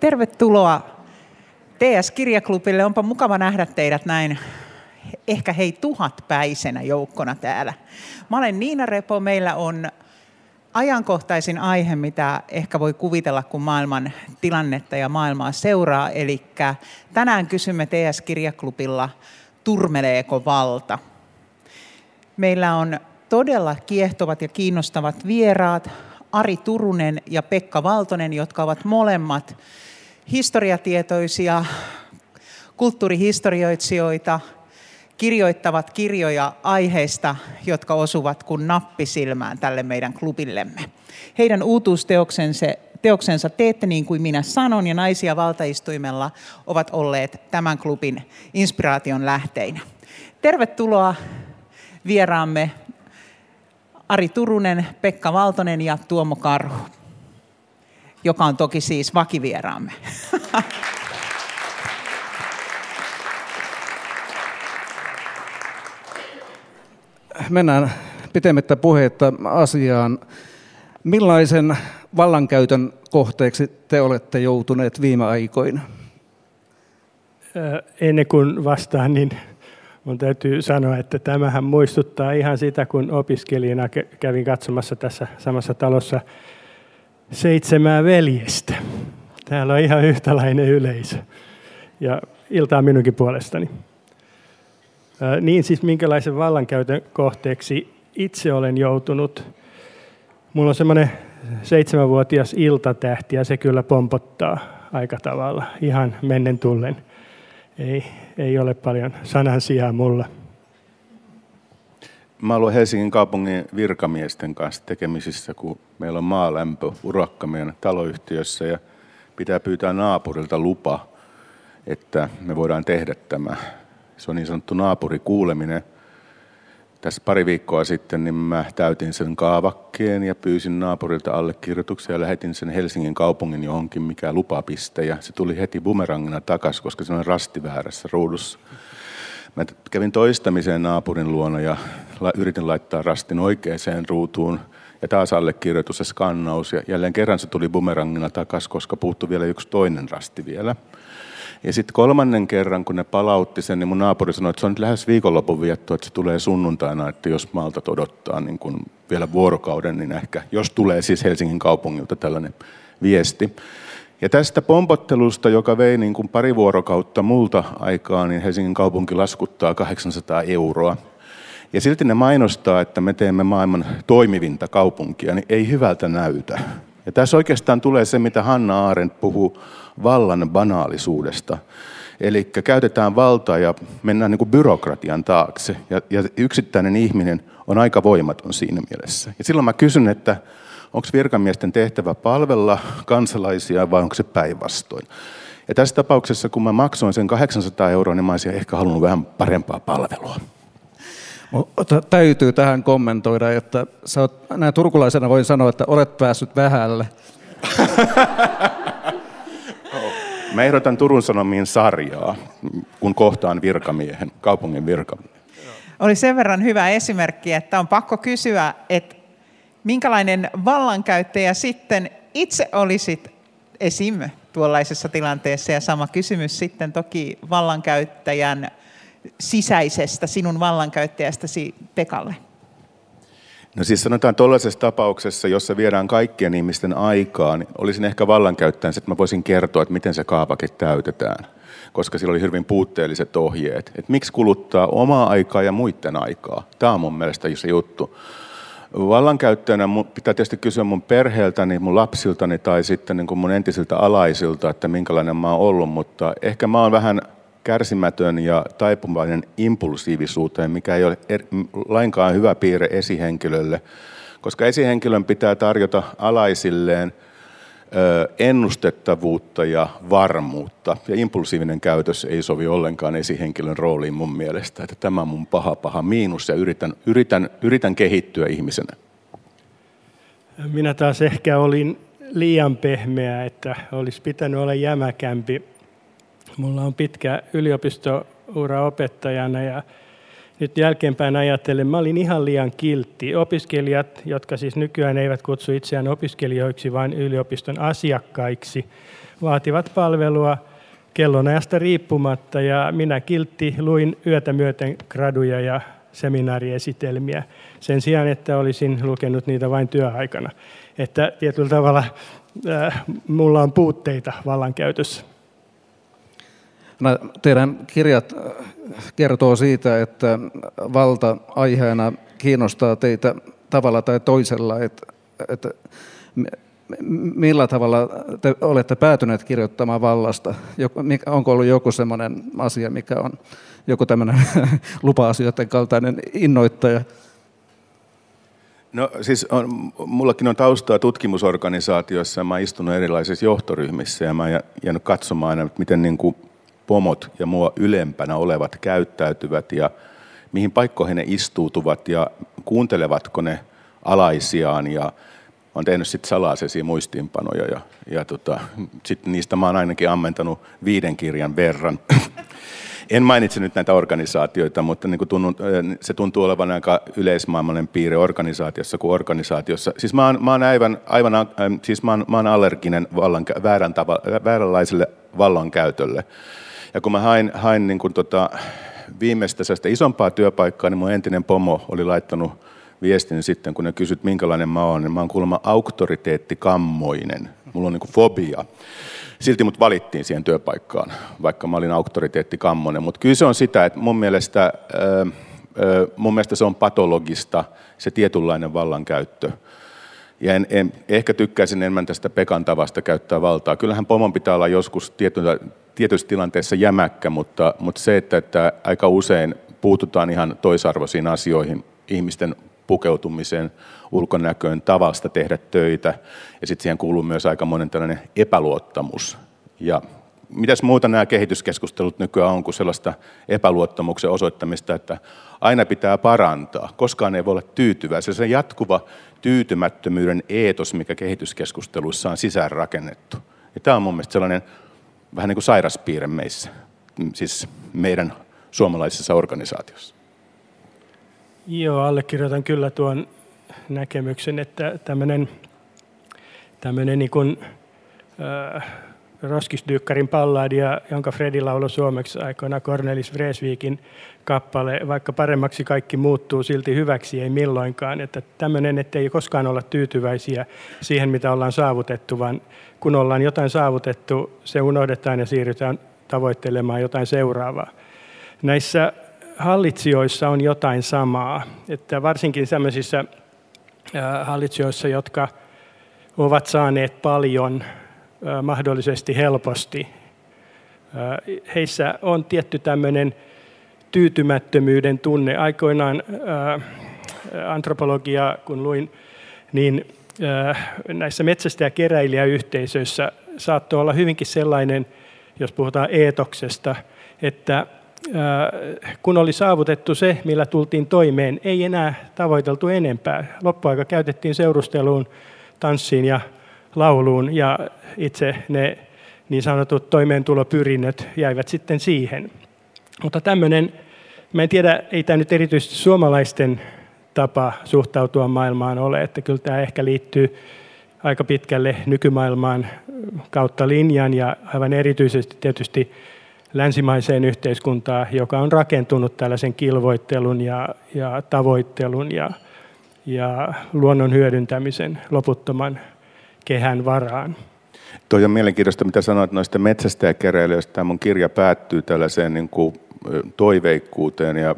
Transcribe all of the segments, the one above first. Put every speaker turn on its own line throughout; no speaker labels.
Tervetuloa TS-kirjaklubille. Onpa mukava nähdä teidät näin ehkä hei tuhatpäisenä joukkona täällä. Mä olen Niina Repo. Meillä on ajankohtaisin aihe, mitä ehkä voi kuvitella, kun maailman tilannetta ja maailmaa seuraa. Eli tänään kysymme TS-kirjaklubilla, turmeleeko valta? Meillä on todella kiehtovat ja kiinnostavat vieraat, Ari Turunen ja Pekka Valtonen, jotka ovat molemmat historiatietoisia kulttuurihistorioitsijoita, kirjoittavat kirjoja aiheista, jotka osuvat kuin nappisilmään tälle meidän klubillemme. Heidän uutuusteoksensa teoksensa Teette niin kuin minä sanon ja Naisia valtaistuimella ovat olleet tämän klubin inspiraation lähteinä. Tervetuloa vieraamme Ari Turunen, Pekka Valtonen ja Tuomo Karhu, joka on toki siis vakivieraamme.
Mennään pitemmittä puhetta asiaan. Millaisen vallankäytön kohteeksi te olette joutuneet viime aikoina?
Ennen kuin vastaan, niin Mun täytyy sanoa, että tämähän muistuttaa ihan sitä, kun opiskelijana kävin katsomassa tässä samassa talossa seitsemää veljestä. Täällä on ihan yhtäläinen yleisö. Ja iltaa minunkin puolestani. Niin siis minkälaisen vallankäytön kohteeksi itse olen joutunut. Mulla on semmoinen seitsemänvuotias iltatähti ja se kyllä pompottaa aika tavalla, ihan mennen tullen ei, ei ole paljon sanan sijaa mulla.
Mä olen Helsingin kaupungin virkamiesten kanssa tekemisissä, kun meillä on maalämpö urakka meidän taloyhtiössä ja pitää pyytää naapurilta lupa, että me voidaan tehdä tämä. Se on niin sanottu naapurikuuleminen – tässä pari viikkoa sitten niin mä täytin sen kaavakkeen ja pyysin naapurilta allekirjoituksia ja lähetin sen Helsingin kaupungin johonkin, mikä lupapiste. Ja se tuli heti bumerangina takaisin, koska se on rasti väärässä ruudussa. Mä kävin toistamiseen naapurin luona ja yritin laittaa rastin oikeaan ruutuun. Ja taas allekirjoitus ja skannaus. Ja jälleen kerran se tuli bumerangina takaisin, koska puuttui vielä yksi toinen rasti vielä. Ja sitten kolmannen kerran, kun ne palautti sen, niin mun naapuri sanoi, että se on nyt lähes viikonlopun vietto, että se tulee sunnuntaina, että jos maalta odottaa niin kun vielä vuorokauden, niin ehkä, jos tulee siis Helsingin kaupungilta tällainen viesti. Ja tästä pompottelusta, joka vei niin kuin pari vuorokautta multa aikaa, niin Helsingin kaupunki laskuttaa 800 euroa. Ja silti ne mainostaa, että me teemme maailman toimivinta kaupunkia, niin ei hyvältä näytä. Ja tässä oikeastaan tulee se, mitä Hanna Arendt puhuu vallan banaalisuudesta. Eli käytetään valtaa ja mennään niin kuin byrokratian taakse. Ja, ja yksittäinen ihminen on aika voimaton siinä mielessä. Ja silloin mä kysyn, että onko virkamiesten tehtävä palvella kansalaisia vai onko se päinvastoin. Ja tässä tapauksessa, kun mä maksoin sen 800 euroa, niin mä olisin ehkä halunnut vähän parempaa palvelua.
Mutta täytyy tähän kommentoida, että sä oot, näin turkulaisena voin sanoa, että olet päässyt vähälle.
Mä ehdotan Turun Sanomien sarjaa, kun kohtaan virkamiehen, kaupungin virkamiehen.
Oli sen verran hyvä esimerkki, että on pakko kysyä, että minkälainen vallankäyttäjä sitten itse olisit esim. tuollaisessa tilanteessa ja sama kysymys sitten toki vallankäyttäjän sisäisestä, sinun vallankäyttäjästäsi Pekalle?
No siis sanotaan tuollaisessa tapauksessa, jossa viedään kaikkien ihmisten aikaa, niin olisin ehkä vallankäyttäjän, että mä voisin kertoa, että miten se kaavake täytetään. Koska sillä oli hyvin puutteelliset ohjeet. Että miksi kuluttaa omaa aikaa ja muiden aikaa. Tämä on mun mielestä se juttu. Vallankäyttäjänä pitää tietysti kysyä mun perheeltäni, mun lapsiltani tai sitten niin kuin mun entisiltä alaisilta, että minkälainen mä oon ollut, mutta ehkä mä oon vähän kärsimätön ja taipuvainen impulsiivisuuteen, mikä ei ole er, lainkaan hyvä piirre esihenkilölle, koska esihenkilön pitää tarjota alaisilleen ennustettavuutta ja varmuutta. Ja impulsiivinen käytös ei sovi ollenkaan esihenkilön rooliin mun mielestä. Että tämä on mun paha paha miinus ja yritän, yritän, yritän kehittyä ihmisenä.
Minä taas ehkä olin liian pehmeä, että olisi pitänyt olla jämäkämpi Mulla on pitkä yliopistoura opettajana ja, nyt jälkeenpäin ajatellen, mä olin ihan liian kiltti. Opiskelijat, jotka siis nykyään eivät kutsu itseään opiskelijoiksi, vaan yliopiston asiakkaiksi, vaativat palvelua kellonajasta riippumatta ja minä kiltti luin yötä myöten graduja ja seminaariesitelmiä sen sijaan, että olisin lukenut niitä vain työaikana. Että tietyllä tavalla äh, mulla on puutteita vallankäytössä.
No, teidän kirjat äh, kertoo siitä, että valta aiheena kiinnostaa teitä tavalla tai toisella, että, että millä tavalla te olette päätyneet kirjoittamaan vallasta? Onko ollut joku sellainen asia, mikä on joku tämmöinen lupa-asioiden kaltainen innoittaja?
No siis on, mullakin on taustaa tutkimusorganisaatiossa mä oon istunut erilaisissa johtoryhmissä ja mä oon jäänyt katsomaan aina, miten niin kuin pomot ja mua ylempänä olevat käyttäytyvät ja mihin paikkoihin ne istuutuvat ja kuuntelevatko ne alaisiaan ja olen tehnyt sitten salaisesi muistiinpanoja ja, ja tota, sitten niistä oon ainakin ammentanut viiden kirjan verran. En mainitse nyt näitä organisaatioita, mutta niin kuin tunnun, se tuntuu olevan aika yleismaailmallinen piirre organisaatiossa kuin organisaatiossa. Siis mä oon, mä oon aivan, aivan siis mä oon, mä oon allerginen vallan, väärän tava, vääränlaiselle vallankäytölle. Ja kun mä hain, hain niin kuin tota, viimeistä isompaa työpaikkaa, niin mun entinen pomo oli laittanut viestin sitten, kun ne kysyt, minkälainen mä oon, niin mä oon kuulemma auktoriteettikammoinen. Mulla on niin fobia. Silti mut valittiin siihen työpaikkaan, vaikka mä olin auktoriteettikammoinen. Mutta kyllä se on sitä, että mun mielestä, mun mielestä se on patologista, se tietynlainen vallankäyttö. Ja en, en, ehkä tykkäisin enemmän tästä Pekan tavasta käyttää valtaa. Kyllähän pomon pitää olla joskus tietyissä tilanteissa jämäkkä, mutta, mutta se, että, että aika usein puututaan ihan toisarvoisiin asioihin, ihmisten pukeutumiseen, ulkonäköön, tavasta tehdä töitä. Ja sitten siihen kuuluu myös aika monen tällainen epäluottamus. Ja mitäs muuta nämä kehityskeskustelut nykyään on kuin sellaista epäluottamuksen osoittamista, että aina pitää parantaa, koskaan ei voi olla tyytyväisiä. Se jatkuva tyytymättömyyden eetos, mikä kehityskeskusteluissa on sisään rakennettu. Ja tämä on mun mielestä sellainen vähän niin kuin sairaspiirre meissä, siis meidän suomalaisessa organisaatiossa.
Joo, allekirjoitan kyllä tuon näkemyksen, että tämmöinen, tämmöinen niin kuin, äh, Roskisdykkarin palladia, jonka Fredi lauloi suomeksi aikoina Cornelis Vreesvikin kappale, vaikka paremmaksi kaikki muuttuu, silti hyväksi ei milloinkaan. Että tämmöinen, että ei koskaan olla tyytyväisiä siihen, mitä ollaan saavutettu, vaan kun ollaan jotain saavutettu, se unohdetaan ja siirrytään tavoittelemaan jotain seuraavaa. Näissä hallitsijoissa on jotain samaa, että varsinkin sellaisissa hallitsijoissa, jotka ovat saaneet paljon mahdollisesti helposti, heissä on tietty tämmöinen tyytymättömyyden tunne. Aikoinaan antropologiaa, kun luin, niin näissä metsästäjäkeräilijäyhteisöissä saattoi olla hyvinkin sellainen, jos puhutaan eetoksesta, että kun oli saavutettu se, millä tultiin toimeen, ei enää tavoiteltu enempää. Loppuaika käytettiin seurusteluun, tanssiin ja lauluun ja itse ne niin sanotut toimeentulopyrinnöt jäivät sitten siihen. Mutta tämmöinen, mä en tiedä, ei tämä nyt erityisesti suomalaisten tapa suhtautua maailmaan ole, että kyllä tämä ehkä liittyy aika pitkälle nykymaailmaan kautta linjan ja aivan erityisesti tietysti länsimaiseen yhteiskuntaan, joka on rakentunut tällaisen kilvoittelun ja, ja tavoittelun ja, ja luonnon hyödyntämisen loputtoman kehän varaan.
Tuo on mielenkiintoista, mitä sanoit noista metsästäjäkeräilijöistä. Tämä mun kirja päättyy tällaiseen niin kuin toiveikkuuteen ja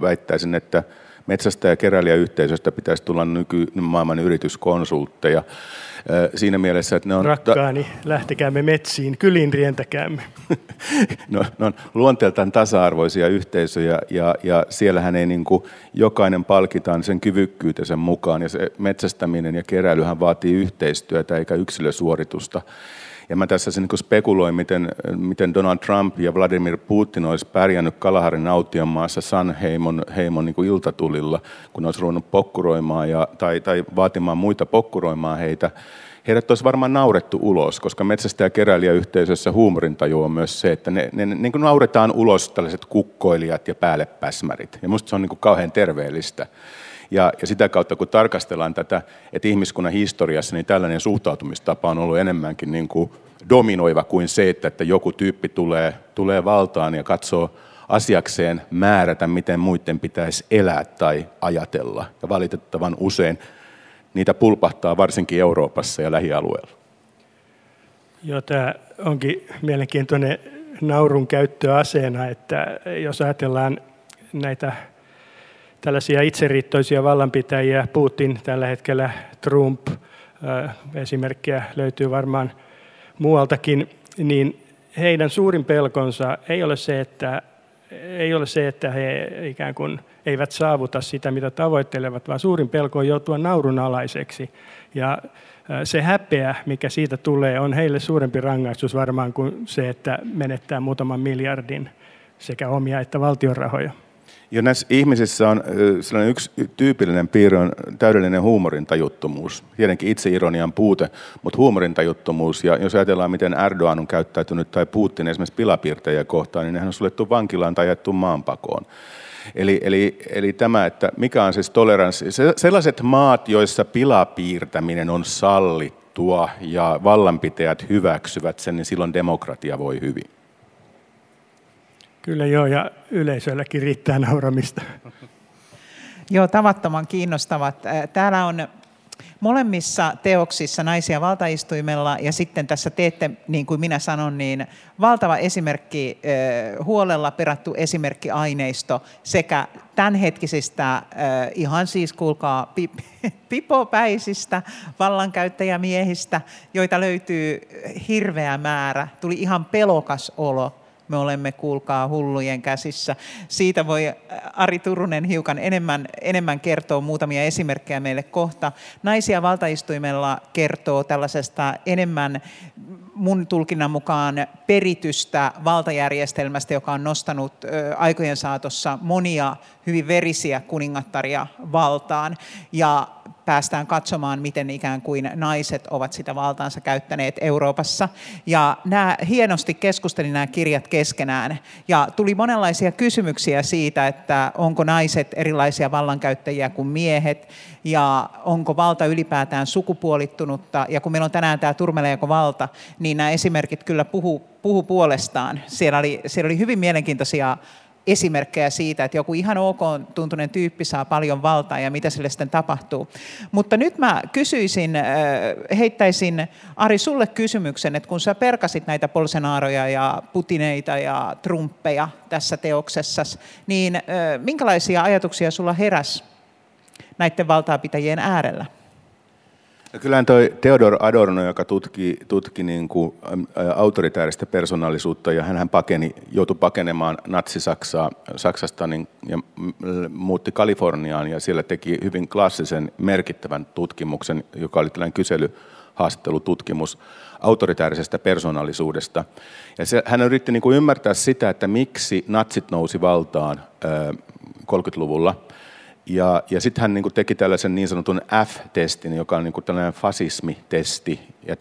väittäisin, että metsästäjäkeräilijäyhteisöstä pitäisi tulla nykymaailman yrityskonsultteja siinä mielessä, että ne on...
Rakkaani, lähtekäämme metsiin, kyliin rientäkäämme.
no, ne on luonteeltaan tasa-arvoisia yhteisöjä ja, ja siellähän ei niin kuin, jokainen palkitaan sen kyvykkyytensä mukaan ja se metsästäminen ja keräilyhän vaatii yhteistyötä eikä yksilösuoritusta. Ja mä tässä niin spekuloin, miten, miten Donald Trump ja Vladimir Putin olisi pärjännyt Kalaharin aution maassa Sanheimon heimon niin iltatulilla, kun olisi ruvennut pokkuroimaan ja, tai, tai vaatimaan muita pokkuroimaan heitä. Heidät olisi varmaan naurettu ulos, koska metsästä- ja keräilijäyhteisössä huumorintaju on myös se, että ne, ne, ne niin kuin nauretaan ulos tällaiset kukkoilijat ja päällepäsmärit. Ja minusta se on niin kuin kauhean terveellistä. Ja, ja sitä kautta, kun tarkastellaan tätä, että ihmiskunnan historiassa, niin tällainen suhtautumistapa on ollut enemmänkin niin kuin dominoiva kuin se, että, että joku tyyppi tulee, tulee valtaan ja katsoo asiakseen määrätä, miten muiden pitäisi elää tai ajatella. Ja valitettavan usein niitä pulpahtaa varsinkin Euroopassa ja lähialueella.
Joo, tämä onkin mielenkiintoinen naurun käyttöaseena, että jos ajatellaan näitä tällaisia itseriittoisia vallanpitäjiä, Putin tällä hetkellä, Trump, esimerkkiä löytyy varmaan muualtakin, niin heidän suurin pelkonsa ei ole se, että, ei ole se, että he ikään kuin eivät saavuta sitä, mitä tavoittelevat, vaan suurin pelko on joutua naurunalaiseksi. Ja se häpeä, mikä siitä tulee, on heille suurempi rangaistus varmaan kuin se, että menettää muutaman miljardin sekä omia että valtion rahoja.
Jo näissä ihmisissä on sellainen yksi tyypillinen piirre on täydellinen huumorintajuttomuus. Tietenkin itseironian puute, mutta huumorintajuttomuus. Ja jos ajatellaan, miten Erdogan on käyttäytynyt tai Putin esimerkiksi pilapiirtejä kohtaan, niin nehän on suljettu vankilaan tai jättu maanpakoon. Eli, eli, eli tämä, että mikä on siis toleranssi. Sellaiset maat, joissa pilapiirtäminen on sallittua ja vallanpitäjät hyväksyvät sen, niin silloin demokratia voi hyvin.
Kyllä joo, ja yleisölläkin riittää nauramista.
Joo, tavattoman kiinnostavat. Täällä on molemmissa teoksissa naisia valtaistuimella ja sitten tässä teette, niin kuin minä sanon, niin valtava esimerkki, huolella perattu esimerkkiaineisto sekä tämänhetkisistä, ihan siis kuulkaa, pipopäisistä vallankäyttäjämiehistä, joita löytyy hirveä määrä. Tuli ihan pelokas olo me olemme, kuulkaa, hullujen käsissä. Siitä voi Ari Turunen hiukan enemmän, enemmän kertoa muutamia esimerkkejä meille kohta. Naisia valtaistuimella kertoo tällaisesta enemmän mun tulkinnan mukaan peritystä valtajärjestelmästä, joka on nostanut aikojen saatossa monia hyvin verisiä kuningattaria valtaan. Ja päästään katsomaan, miten ikään kuin naiset ovat sitä valtaansa käyttäneet Euroopassa. Ja nämä hienosti keskusteli nämä kirjat keskenään. Ja tuli monenlaisia kysymyksiä siitä, että onko naiset erilaisia vallankäyttäjiä kuin miehet, ja onko valta ylipäätään sukupuolittunutta. Ja kun meillä on tänään tämä turmelejako valta, niin nämä esimerkit kyllä puhuu, puhu puolestaan. Siellä oli, siellä oli hyvin mielenkiintoisia esimerkkejä siitä, että joku ihan ok tuntunen tyyppi saa paljon valtaa ja mitä sille sitten tapahtuu. Mutta nyt mä kysyisin, äh, heittäisin Ari sulle kysymyksen, että kun sä perkasit näitä Bolsonaroja ja Putineita ja Trumppeja tässä teoksessa, niin äh, minkälaisia ajatuksia sulla heräs näiden valtaapitäjien äärellä?
No kyllähän toi Theodor Adorno, joka tutki, tutki niin kuin autoritääristä persoonallisuutta ja hän pakeni, joutui pakenemaan natsi-Saksaa, Saksasta niin, ja muutti Kaliforniaan ja siellä teki hyvin klassisen merkittävän tutkimuksen, joka oli tällainen kyselyhaastattelututkimus autoritäärisestä persoonallisuudesta. Ja se, hän yritti niin kuin ymmärtää sitä, että miksi natsit nousi valtaan 30-luvulla – ja, ja sitten hän niin kuin teki tällaisen niin sanotun F-testin, joka on niin kuin tällainen fasismitesti. Ja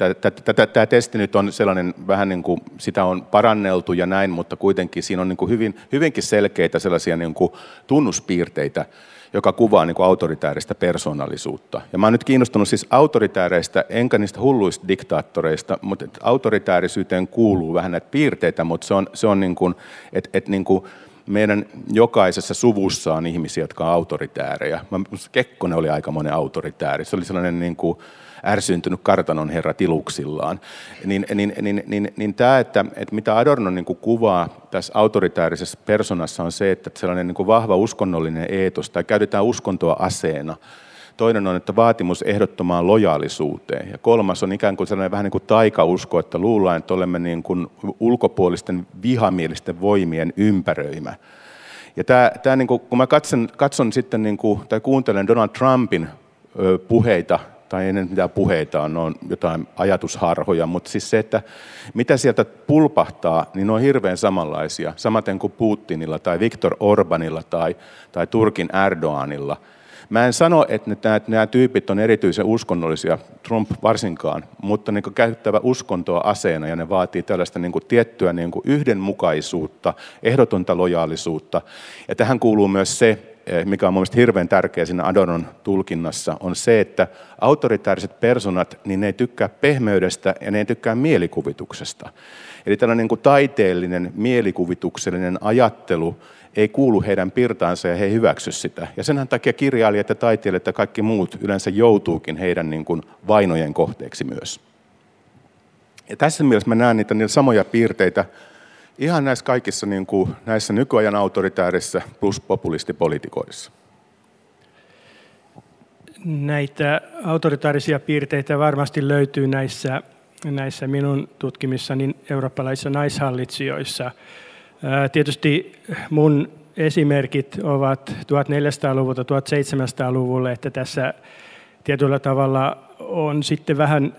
tämä testi nyt on sellainen, vähän niin kuin sitä on paranneltu ja näin, mutta kuitenkin siinä on niin kuin hyvin, hyvinkin selkeitä sellaisia niin kuin tunnuspiirteitä, joka kuvaa niin kuin autoritääristä persoonallisuutta. Ja mä oon nyt kiinnostunut siis autoritääreistä, enkä niistä hulluista diktaattoreista, mutta autoritäärisyyteen kuuluu vähän näitä piirteitä, mutta se on, se on niin kuin, että et niin kuin, meidän jokaisessa suvussa on ihmisiä, jotka on autoritäärejä. Kekkonen oli aika monen autoritääri. Se oli sellainen niin kuin ärsyntynyt kartanon herra tiluksillaan. Niin, niin, niin, niin, niin tämä, että, että mitä Adorno niin kuin kuvaa tässä autoritäärisessä personassa on se, että sellainen niin kuin vahva uskonnollinen eetos, tai käytetään uskontoa aseena, Toinen on, että vaatimus ehdottomaan lojaalisuuteen. Ja kolmas on ikään kuin sellainen vähän niin kuin taikausko, että luullaan, että olemme niin kuin ulkopuolisten vihamielisten voimien ympäröimä. Ja tämä, tämä niin kuin, kun mä katson, katson sitten niin kuin, tai kuuntelen Donald Trumpin puheita, tai ennen mitä puheita on, on jotain ajatusharhoja, mutta siis se, että mitä sieltä pulpahtaa, niin ne on hirveän samanlaisia, samaten kuin Putinilla tai Viktor Orbanilla tai, tai Turkin Erdoganilla – Mä en sano, että nämä, tyypit on erityisen uskonnollisia, Trump varsinkaan, mutta niin käyttävä uskontoa aseena ja ne vaatii tällaista niin tiettyä niin yhdenmukaisuutta, ehdotonta lojaalisuutta. Ja tähän kuuluu myös se, eh, mikä on mielestäni hirveän tärkeä siinä Adoron tulkinnassa, on se, että autoritaariset personat, niin ne ei tykkää pehmeydestä ja ne ei tykkää mielikuvituksesta. Eli tällainen niin kuin taiteellinen, mielikuvituksellinen ajattelu, ei kuulu heidän pirtaansa ja he ei hyväksy sitä. Ja sen takia kirjailijat ja taiteilijat ja kaikki muut yleensä joutuukin heidän niin kuin vainojen kohteeksi myös. Ja tässä mielessä mä näen niitä, niitä samoja piirteitä ihan näissä kaikissa niin kuin, näissä nykyajan autoritäärissä plus populistipolitikoissa.
Näitä autoritaarisia piirteitä varmasti löytyy näissä, näissä minun tutkimissani eurooppalaisissa naishallitsijoissa – Tietysti mun esimerkit ovat 1400-luvulta 1700-luvulle, että tässä tietyllä tavalla on sitten vähän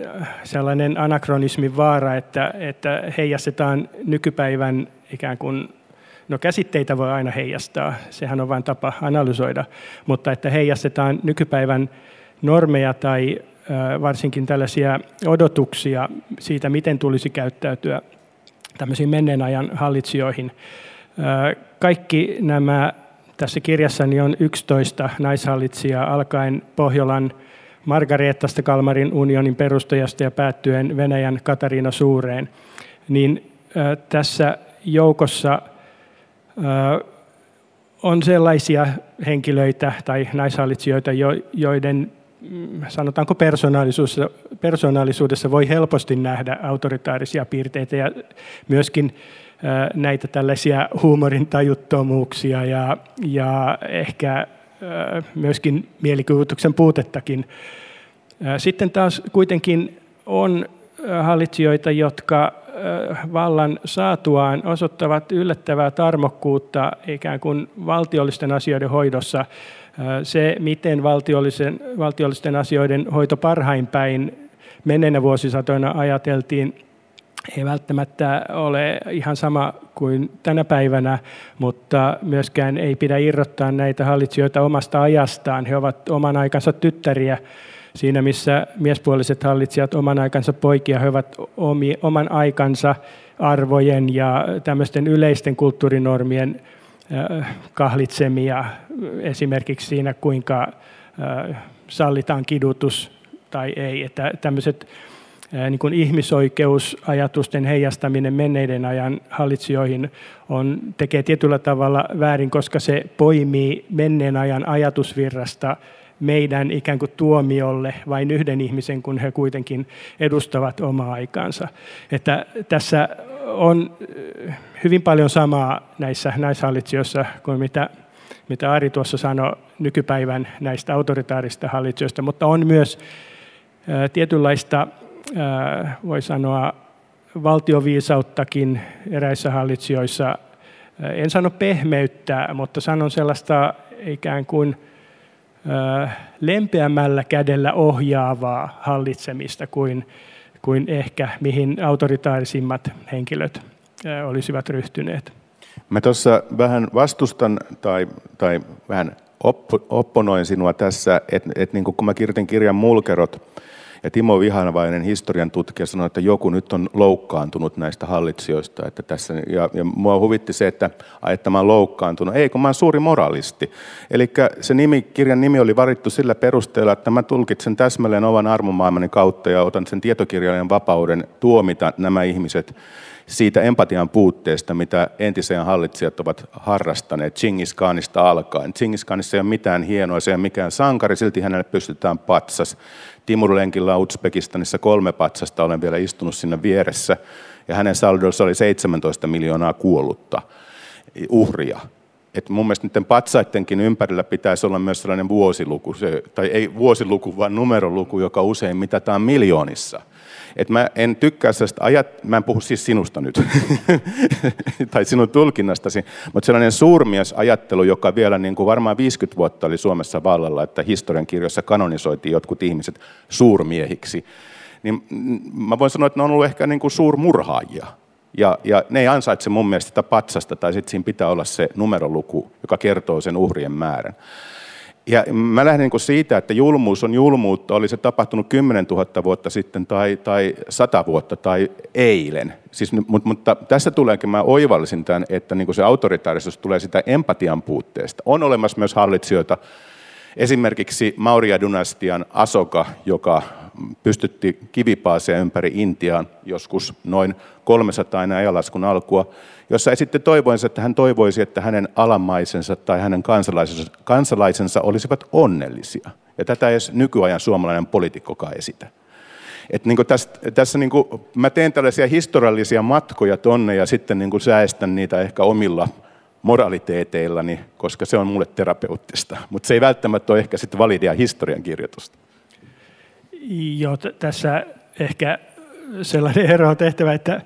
sellainen anakronismin vaara, että, että heijastetaan nykypäivän ikään kuin, no käsitteitä voi aina heijastaa, sehän on vain tapa analysoida, mutta että heijastetaan nykypäivän normeja tai varsinkin tällaisia odotuksia siitä, miten tulisi käyttäytyä tämmöisiin menneen ajan hallitsijoihin. Kaikki nämä tässä kirjassani on 11 naishallitsijaa alkaen Pohjolan Margareettasta Kalmarin unionin perustajasta ja päättyen Venäjän Katariina Suureen. Niin tässä joukossa on sellaisia henkilöitä tai naishallitsijoita, joiden sanotaanko persoonallisuudessa, persoonallisuudessa voi helposti nähdä autoritaarisia piirteitä ja myöskin näitä tällaisia huumorin tajuttomuuksia ja, ja ehkä myöskin mielikuvituksen puutettakin. Sitten taas kuitenkin on hallitsijoita, jotka vallan saatuaan osoittavat yllättävää tarmokkuutta ikään kuin valtiollisten asioiden hoidossa – se, miten valtiollisten asioiden hoito parhain päin menneinä vuosisatoina ajateltiin, ei välttämättä ole ihan sama kuin tänä päivänä, mutta myöskään ei pidä irrottaa näitä hallitsijoita omasta ajastaan. He ovat oman aikansa tyttäriä siinä, missä miespuoliset hallitsijat oman aikansa poikia, he ovat oman aikansa arvojen ja tämmöisten yleisten kulttuurinormien kahlitsemia esimerkiksi siinä, kuinka sallitaan kidutus tai ei. Että tämmöiset niin kuin ihmisoikeusajatusten heijastaminen menneiden ajan hallitsijoihin on, tekee tietyllä tavalla väärin, koska se poimii menneen ajan ajatusvirrasta meidän ikään kuin tuomiolle vain yhden ihmisen, kun he kuitenkin edustavat omaa aikaansa. Että tässä on hyvin paljon samaa näissä naishallitsijoissa kuin mitä, mitä Ari tuossa sanoi nykypäivän näistä autoritaarista hallitsijoista, mutta on myös tietynlaista, voi sanoa, valtioviisauttakin eräissä hallitsijoissa. En sano pehmeyttä, mutta sanon sellaista ikään kuin lempeämmällä kädellä ohjaavaa hallitsemista kuin, kuin ehkä mihin autoritaarisimmat henkilöt olisivat ryhtyneet.
Mä tuossa vähän vastustan tai, tai vähän oppo, opponoin sinua tässä, että et niin kun mä kirjoitin kirjan Mulkerot, ja Timo Vihanvainen, historian tutkija, sanoi, että joku nyt on loukkaantunut näistä hallitsijoista. Että tässä, ja, ja mua huvitti se, että, että mä oon loukkaantunut. Ei, kun mä oon suuri moralisti. Eli se nimi, kirjan nimi oli varittu sillä perusteella, että mä tulkitsen täsmälleen oman armomaailmani kautta ja otan sen tietokirjailijan vapauden tuomita nämä ihmiset siitä empatian puutteesta, mitä entisen hallitsijat ovat harrastaneet Chingis Khanista alkaen. Chingis Khanissa ei ole mitään hienoa, se ei ole mikään sankari, silti hänelle pystytään patsas. Timur-lenkillä Uzbekistanissa kolme patsasta, olen vielä istunut sinne vieressä, ja hänen saldossa oli 17 miljoonaa kuollutta uhria. Et mun mielestä niiden patsaittenkin ympärillä pitäisi olla myös sellainen vuosiluku, se, tai ei vuosiluku, vaan numeroluku, joka usein mitataan miljoonissa – et mä en tykkää sellaista ajat, mä en puhu siis sinusta nyt, tai sinun tulkinnastasi, mutta sellainen suurmiesajattelu, joka vielä niin kuin varmaan 50 vuotta oli Suomessa vallalla, että historian kirjoissa kanonisoitiin jotkut ihmiset suurmiehiksi, niin mä voin sanoa, että ne on ollut ehkä niin kuin suurmurhaajia. Ja, ja ne ei ansaitse mun mielestä sitä patsasta, tai sitten siinä pitää olla se numeroluku, joka kertoo sen uhrien määrän. Ja mä lähden niin siitä, että julmuus on julmuutta, oli se tapahtunut 10 000 vuotta sitten tai, tai 100 vuotta tai eilen. Siis, mutta, mutta tässä tuleekin, mä oivallisin tämän, että niin se autoritaarisuus tulee sitä empatian puutteesta. On olemassa myös hallitsijoita, esimerkiksi Mauria-dynastian Asoka, joka pystytti kivipaaseja ympäri Intiaan joskus noin 300 ennen ajanlaskun alkua, jossa esitti toivoinsa, että hän toivoisi, että hänen alamaisensa tai hänen kansalaisensa, kansalaisensa olisivat onnellisia. Ja tätä edes nykyajan suomalainen poliitikkokaan esitä. Et niin tässä, tässä niin kuin, mä teen tällaisia historiallisia matkoja tonne ja sitten niin säästän niitä ehkä omilla moraliteeteillani, koska se on mulle terapeuttista. Mutta se ei välttämättä ole ehkä sitten validia historiankirjoitusta.
Joo, t- tässä ehkä sellainen ero on tehtävä, että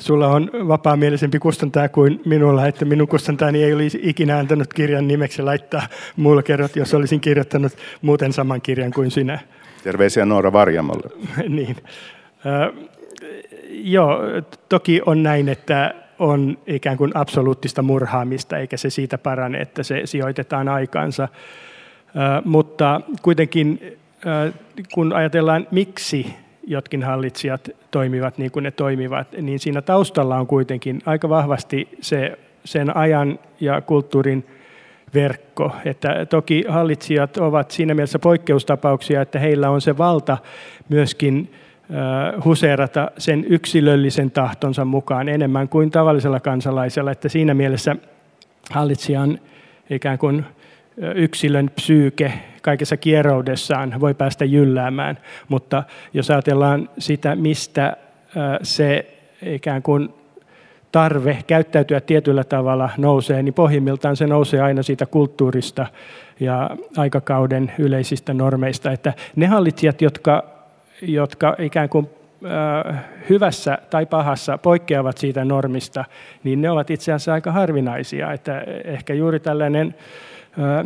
sulla on vapaamielisempi kustantaja kuin minulla, että minun kustantajani ei olisi ikinä antanut kirjan nimeksi laittaa mulla kerrot, jos olisin kirjoittanut muuten saman kirjan kuin sinä.
Terveisiä Noora Varjamolle.
niin. Äh, joo, toki on näin, että on ikään kuin absoluuttista murhaamista, eikä se siitä parane, että se sijoitetaan aikaansa. Äh, mutta kuitenkin, äh, kun ajatellaan, miksi jotkin hallitsijat toimivat niin kuin ne toimivat, niin siinä taustalla on kuitenkin aika vahvasti se, sen ajan ja kulttuurin verkko. Että toki hallitsijat ovat siinä mielessä poikkeustapauksia, että heillä on se valta myöskin huseerata sen yksilöllisen tahtonsa mukaan enemmän kuin tavallisella kansalaisella. Että siinä mielessä hallitsijan ikään kuin yksilön psyyke kaikessa kieroudessaan voi päästä jylläämään, mutta jos ajatellaan sitä, mistä se ikään kuin tarve käyttäytyä tietyllä tavalla nousee, niin pohjimmiltaan se nousee aina siitä kulttuurista ja aikakauden yleisistä normeista. Että ne hallitsijat, jotka, jotka ikään kuin hyvässä tai pahassa poikkeavat siitä normista, niin ne ovat itse asiassa aika harvinaisia. Että ehkä juuri tällainen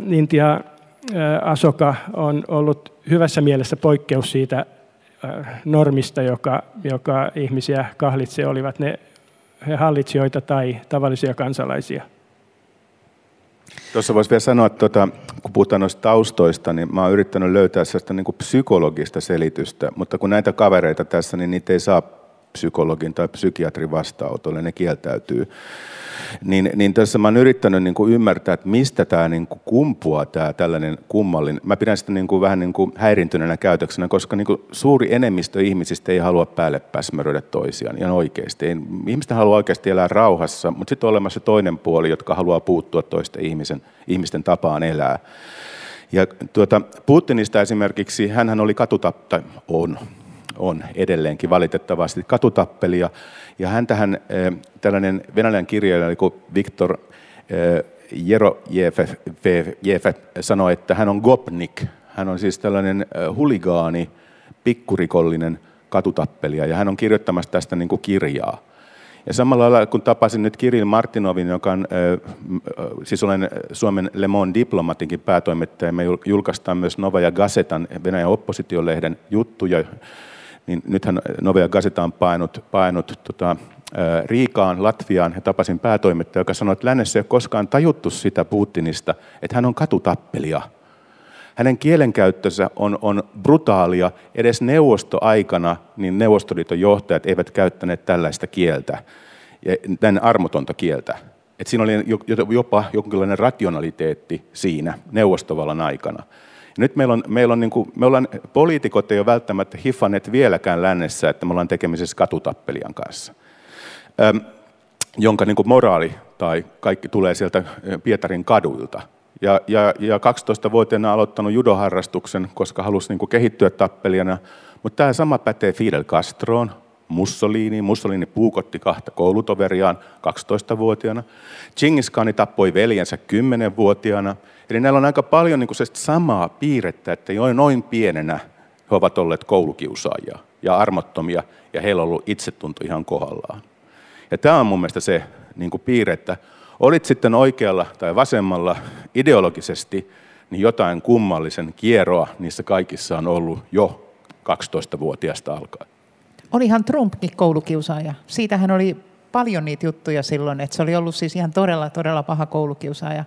Intia Asoka on ollut hyvässä mielessä poikkeus siitä normista, joka, joka ihmisiä kahlitsee, olivat ne he hallitsijoita tai tavallisia kansalaisia.
Tuossa voisi vielä sanoa, että tuota, kun puhutaan noista taustoista, niin mä oon yrittänyt löytää sellaista niin kuin psykologista selitystä, mutta kun näitä kavereita tässä, niin niitä ei saa psykologin tai psykiatrin vastaanotolle, ne kieltäytyy. Niin, niin tässä mä oon yrittänyt niin kuin ymmärtää, että mistä tämä niin kuin kumpuaa tämä tällainen kummallinen. Mä pidän sitä niin kuin vähän niin kuin häirintyneenä käytöksenä, koska niin kuin suuri enemmistö ihmisistä ei halua päälle päsmäröidä toisiaan ihan oikeasti. Ei, ihmiset haluaa oikeasti elää rauhassa, mutta sitten on olemassa toinen puoli, jotka haluaa puuttua toisten ihmisen, ihmisten tapaan elää. Ja tuota, Putinista esimerkiksi, hän oli katutappa, on, on edelleenkin valitettavasti katutappelija. Ja hän tähän tällainen venäläinen kirjailija kuin Viktor Jerojev sanoi, että hän on gopnik. Hän on siis tällainen huligaani, pikkurikollinen katutappelija ja hän on kirjoittamassa tästä niin kuin kirjaa. Ja samalla lailla kun tapasin nyt Kirill Martinovin, joka on, siis olen Suomen Le Monde Diplomatinkin päätoimittaja, me julkaistaan myös Novaja Gazetan, Venäjän oppositiolehden juttuja, niin nythän Novia Gazeta on painut, painut tota, Riikaan, Latviaan ja tapasin päätoimittaja, joka sanoi, että lännessä ei ole koskaan tajuttu sitä Putinista, että hän on katutappelija. Hänen kielenkäyttönsä on, on brutaalia. Edes neuvostoaikana niin Neuvostoliiton johtajat eivät käyttäneet tällaista kieltä, näin armotonta kieltä. Et siinä oli jopa jonkinlainen rationaliteetti siinä neuvostovallan aikana. Nyt meillä on, meillä on niin kuin, me ollaan, poliitikot ei ole välttämättä hiffanneet vieläkään lännessä, että me ollaan tekemisissä katutappelijan kanssa, Öm, jonka niin kuin moraali tai kaikki tulee sieltä Pietarin kaduilta. Ja, ja, ja 12-vuotiaana aloittanut judoharrastuksen, koska halusi niin kuin kehittyä tappelijana. Mutta tämä sama pätee Fidel Castroon, Mussolini. Mussolini puukotti kahta koulutoveriaan 12-vuotiaana. Genghis Khan tappoi veljensä 10-vuotiaana. Eli näillä on aika paljon niin kuin samaa piirrettä, että jo noin pienenä he ovat olleet koulukiusaajia ja armottomia, ja heillä on ollut itsetunto ihan kohdallaan. Ja tämä on mun mielestä se niin kuin piirre, että olit sitten oikealla tai vasemmalla ideologisesti, niin jotain kummallisen kierroa niissä kaikissa on ollut jo 12-vuotiaasta alkaen.
Olihan Trumpkin koulukiusaaja. Siitähän oli paljon niitä juttuja silloin, että se oli ollut siis ihan todella, todella paha koulukiusaaja.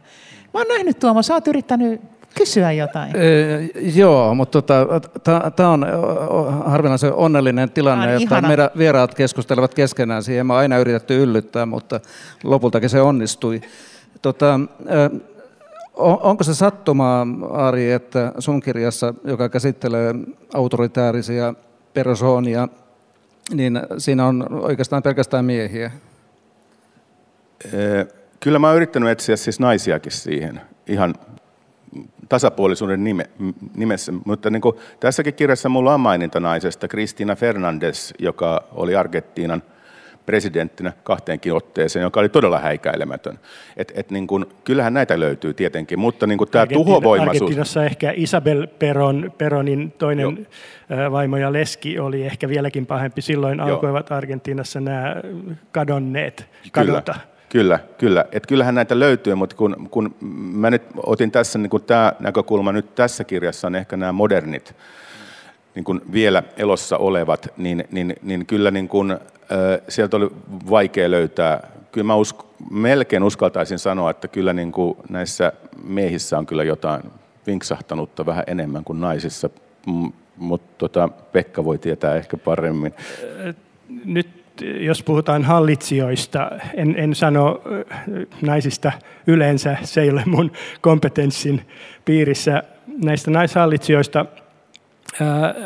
Mä oon nähnyt Tuomo, sä oot yrittänyt kysyä jotain?
Ee, joo, mutta tota, tämä on harvinaisen onnellinen tilanne,
on ihana.
meidän vieraat keskustelevat keskenään. Siihen mä aina yritetty yllyttää, mutta lopultakin se onnistui. Tota, ö, on- onko se sattumaa, Ari, että sun kirjassa, joka käsittelee autoritäärisiä persoonia, niin siinä on oikeastaan pelkästään miehiä?
Kyllä mä oon yrittänyt etsiä siis naisiakin siihen ihan tasapuolisuuden nime, nimessä, mutta niin kuin tässäkin kirjassa mulla on maininta naisesta, Cristina Fernandes, joka oli Argentiinan presidenttinä kahteenkin otteeseen, joka oli todella häikäilemätön. Et, et niin kuin, kyllähän näitä löytyy tietenkin, mutta niin kuin tämä
Argentiina-
tuhovoimaisuus...
Argentiinassa ehkä Isabel Peron, Peronin toinen Joo. vaimo ja leski oli ehkä vieläkin pahempi. Silloin
Joo.
alkoivat Argentiinassa nämä kadonneet
Kyllä,
kadota.
kyllä, kyllä. Et kyllähän näitä löytyy, mutta kun, kun mä nyt otin tässä, niin tämä näkökulma nyt tässä kirjassa on ehkä nämä modernit, niin kuin vielä elossa olevat, niin, niin, niin kyllä niin kuin, äh, sieltä oli vaikea löytää. Kyllä mä usk, melkein uskaltaisin sanoa, että kyllä niin kuin näissä miehissä on kyllä jotain vinksahtanutta vähän enemmän kuin naisissa, M- mutta tota, Pekka voi tietää ehkä paremmin.
Nyt jos puhutaan hallitsijoista, en, en sano naisista yleensä, se ei ole mun kompetenssin piirissä. Näistä naishallitsijoista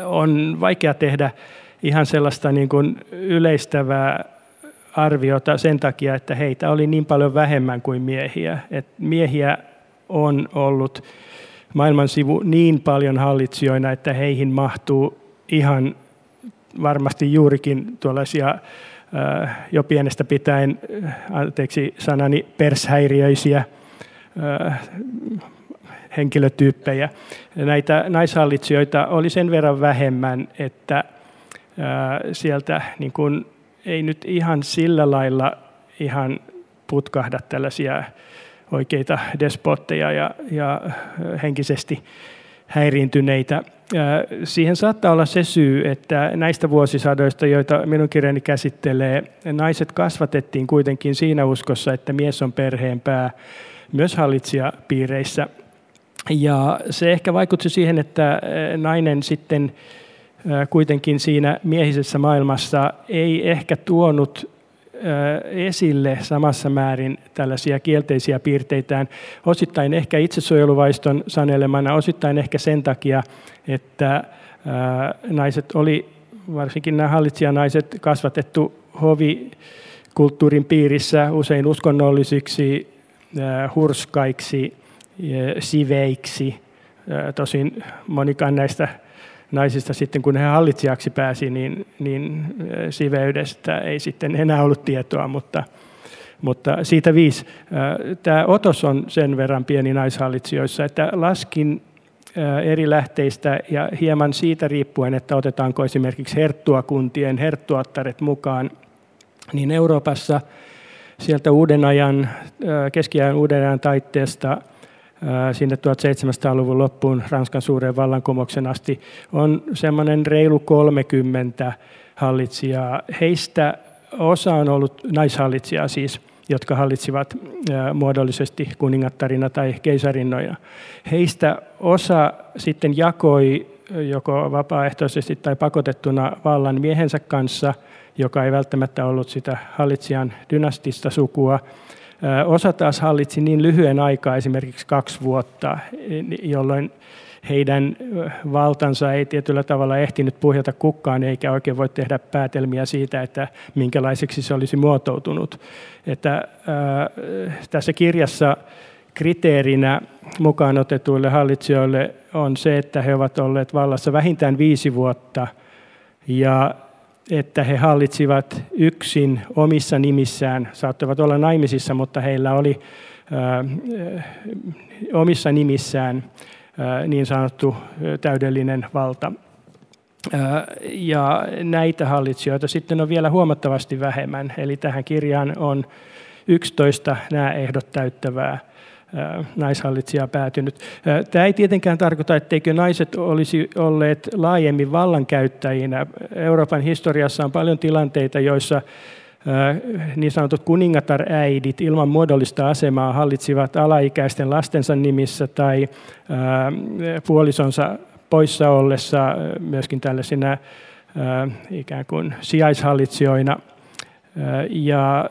on vaikea tehdä ihan sellaista niin kuin yleistävää arviota sen takia, että heitä oli niin paljon vähemmän kuin miehiä. Et miehiä on ollut maailman sivu niin paljon hallitsijoina, että heihin mahtuu ihan varmasti juurikin tuollaisia jo pienestä pitäen, anteeksi sanani, pershäiriöisiä henkilötyyppejä. Näitä naishallitsijoita oli sen verran vähemmän, että sieltä niin kun, ei nyt ihan sillä lailla ihan putkahda tällaisia oikeita despotteja ja, ja henkisesti häiriintyneitä. Siihen saattaa olla se syy, että näistä vuosisadoista, joita minun kirjani käsittelee, naiset kasvatettiin kuitenkin siinä uskossa, että mies on perheen pää myös hallitsijapiireissä. Ja se ehkä vaikutti siihen, että nainen sitten kuitenkin siinä miehisessä maailmassa ei ehkä tuonut esille samassa määrin tällaisia kielteisiä piirteitään, osittain ehkä itsesuojeluvaiston sanelemana, osittain ehkä sen takia, että naiset oli, varsinkin nämä hallitsijanaiset, kasvatettu hovikulttuurin piirissä usein uskonnollisiksi, hurskaiksi, siveiksi. Tosin monikaan näistä naisista sitten, kun he hallitsijaksi pääsi, niin, niin siveydestä ei sitten enää ollut tietoa, mutta, mutta siitä viisi. Tämä otos on sen verran pieni naishallitsijoissa, että laskin eri lähteistä ja hieman siitä riippuen, että otetaanko esimerkiksi herttuakuntien herttuattaret mukaan, niin Euroopassa sieltä uuden ajan, keskiajan uuden ajan taitteesta sinne 1700-luvun loppuun Ranskan suuren vallankumouksen asti on semmoinen reilu 30 hallitsijaa. Heistä osa on ollut naishallitsijaa siis, jotka hallitsivat muodollisesti kuningattarina tai keisarinnoja. Heistä osa sitten jakoi joko vapaaehtoisesti tai pakotettuna vallan miehensä kanssa, joka ei välttämättä ollut sitä hallitsijan dynastista sukua. Osa taas hallitsi niin lyhyen aikaa, esimerkiksi kaksi vuotta, jolloin heidän valtansa ei tietyllä tavalla ehtinyt puhjata kukkaan, eikä oikein voi tehdä päätelmiä siitä, että minkälaiseksi se olisi muotoutunut. Että, ää, tässä kirjassa kriteerinä mukaan otetuille hallitsijoille on se, että he ovat olleet vallassa vähintään viisi vuotta ja että he hallitsivat yksin omissa nimissään, saattoivat olla naimisissa, mutta heillä oli ää, omissa nimissään ää, niin sanottu täydellinen valta. Ja näitä hallitsijoita sitten on vielä huomattavasti vähemmän, eli tähän kirjaan on 11 nämä ehdot täyttävää naishallitsijaa päätynyt. Tämä ei tietenkään tarkoita, etteikö naiset olisi olleet laajemmin vallankäyttäjinä. Euroopan historiassa on paljon tilanteita, joissa niin sanotut kuningatar-äidit ilman muodollista asemaa hallitsivat alaikäisten lastensa nimissä tai puolisonsa poissa ollessa myöskin tällaisina ikään kuin sijaishallitsijoina. Ja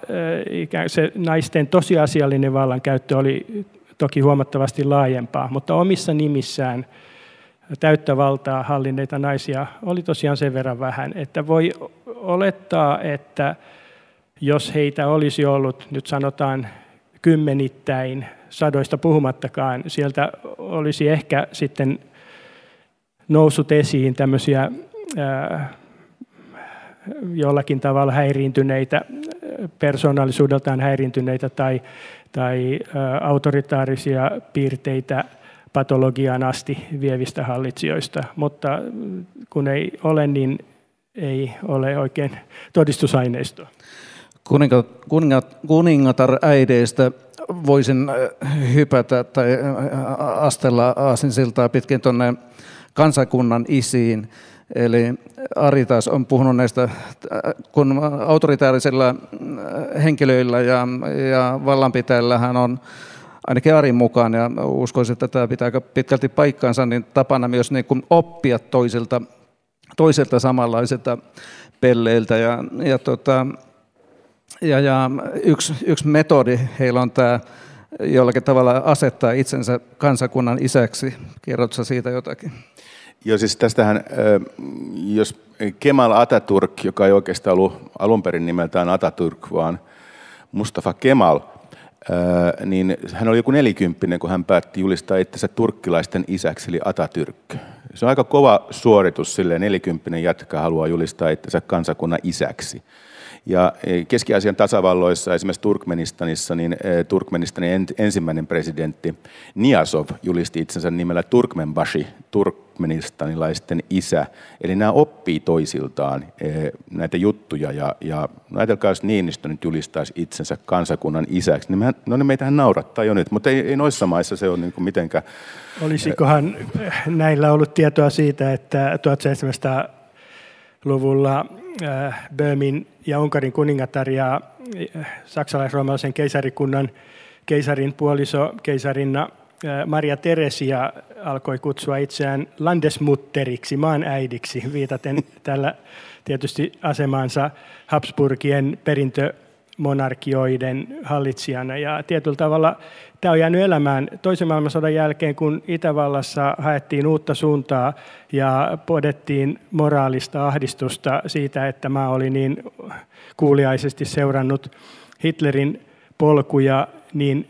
se naisten tosiasiallinen vallankäyttö oli toki huomattavasti laajempaa, mutta omissa nimissään täyttä valtaa hallinneita naisia oli tosiaan sen verran vähän, että voi olettaa, että jos heitä olisi ollut, nyt sanotaan kymmenittäin, sadoista puhumattakaan, sieltä olisi ehkä sitten noussut esiin tämmöisiä jollakin tavalla häiriintyneitä, persoonallisuudeltaan häiriintyneitä tai, tai autoritaarisia piirteitä patologiaan asti vievistä hallitsijoista, mutta kun ei ole, niin ei ole oikein todistusaineistoa.
Kuningat, kuningat, kuningatar äideistä voisin hypätä tai astella aasinsiltaa pitkin tuonne kansakunnan isiin. Eli Ari taas on puhunut näistä, kun autoritaarisilla henkilöillä ja, ja vallanpitäjillä hän on ainakin Arin mukaan, ja uskoisin, että tämä pitää aika pitkälti paikkaansa, niin tapana myös niin kuin oppia toisilta, toisilta samanlaisilta pelleiltä. Ja, ja, tota, ja, ja yksi, yksi metodi heillä on tämä jollakin tavalla asettaa itsensä kansakunnan isäksi. Kerrotko siitä jotakin?
Joo, siis tästähän, jos Kemal Atatürk, joka ei oikeastaan ollut alun perin nimeltään Atatürk, vaan Mustafa Kemal, niin hän oli joku nelikymppinen, kun hän päätti julistaa itsensä turkkilaisten isäksi, eli Atatürk. Se on aika kova suoritus sille nelikymppinen jätkä haluaa julistaa itsensä kansakunnan isäksi. Ja e, Keski-Aasian tasavalloissa, esimerkiksi Turkmenistanissa, niin e, Turkmenistanin ensimmäinen presidentti Niasov julisti itsensä nimellä Turkmenbashi, turkmenistanilaisten isä. Eli nämä oppii toisiltaan e, näitä juttuja. Ja, ja no ajatelkaa, jos Niinistö nyt julistaisi itsensä kansakunnan isäksi, niin mehän, no niin meitähän naurattaa jo nyt, mutta ei, ei noissa maissa se ole niin kuin mitenkään...
Olisikohan näillä ollut tietoa siitä, että 1700-luvulla Böömin ja Unkarin kuningatar ja eh, saksalais-roomalaisen keisarikunnan keisarin puoliso keisarinna eh, Maria Teresia alkoi kutsua itseään landesmutteriksi, maan äidiksi, viitaten tällä tietysti asemaansa Habsburgien perintömonarkioiden hallitsijana. Ja tietyllä tavalla tämä on jäänyt elämään toisen maailmansodan jälkeen, kun Itävallassa haettiin uutta suuntaa ja podettiin moraalista ahdistusta siitä, että maa oli niin kuuliaisesti seurannut Hitlerin polkuja, niin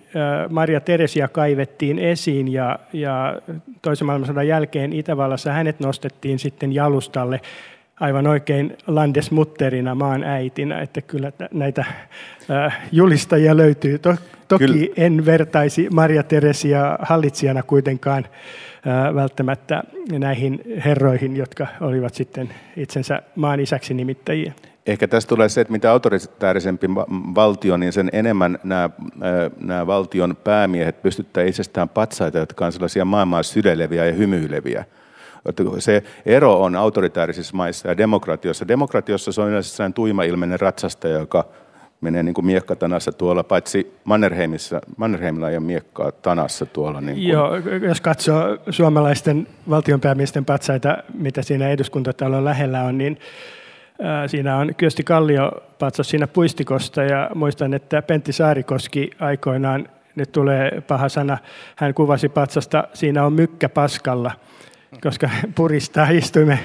Maria Teresia kaivettiin esiin ja, ja toisen maailmansodan jälkeen Itävallassa hänet nostettiin sitten jalustalle aivan oikein landesmutterina, maan äitinä, että kyllä näitä julistajia löytyy. Toki kyllä. en vertaisi Maria Teresia hallitsijana kuitenkaan välttämättä näihin herroihin, jotka olivat sitten itsensä maan isäksi nimittäjiä.
Ehkä tässä tulee se, että mitä autoritäärisempi valtio, niin sen enemmän nämä, nämä valtion päämiehet pystyttää itsestään patsaita, jotka on sellaisia maailmaa sydeleviä ja hymyileviä. Se ero on autoritaarisissa maissa ja demokratiossa. Demokratiossa se on yleensä sellainen tuima-ilmeinen ratsastaja, joka menee niin kuin miekka tanassa tuolla, paitsi Mannerheimissa, Mannerheimilla ei ole miekkaa tanassa tuolla. Niin kuin.
Joo, jos katsoo suomalaisten valtionpäämiesten patsaita, mitä siinä eduskuntatalon lähellä on, niin Siinä on Kyösti Kallio patsas siinä puistikosta ja muistan, että Pentti Saarikoski aikoinaan, nyt tulee paha sana, hän kuvasi patsasta, siinä on mykkä paskalla, koska puristaa istuimme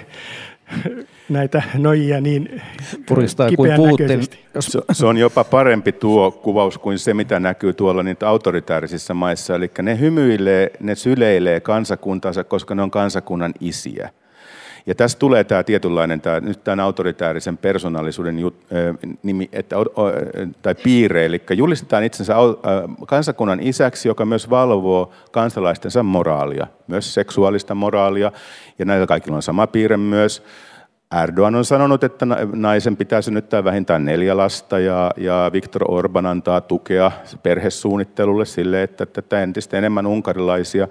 näitä nojia niin
Puristaa kuin Putin.
Se, se on jopa parempi tuo kuvaus kuin se, mitä näkyy tuolla niitä autoritaarisissa maissa. Eli ne hymyilee, ne syleilee kansakuntansa, koska ne on kansakunnan isiä. Ja tässä tulee tämä tietynlainen, tämä, nyt tämän autoritäärisen persoonallisuuden jut, nimi, että, tai piirre, eli julistetaan itsensä äh, kansakunnan isäksi, joka myös valvoo kansalaistensa moraalia, myös seksuaalista moraalia, ja näillä kaikilla on sama piirre myös. Erdogan on sanonut, että naisen pitää synnyttää vähintään neljä lasta ja, ja Viktor Orban antaa tukea perhesuunnittelulle sille, että tätä entistä enemmän unkarilaisia.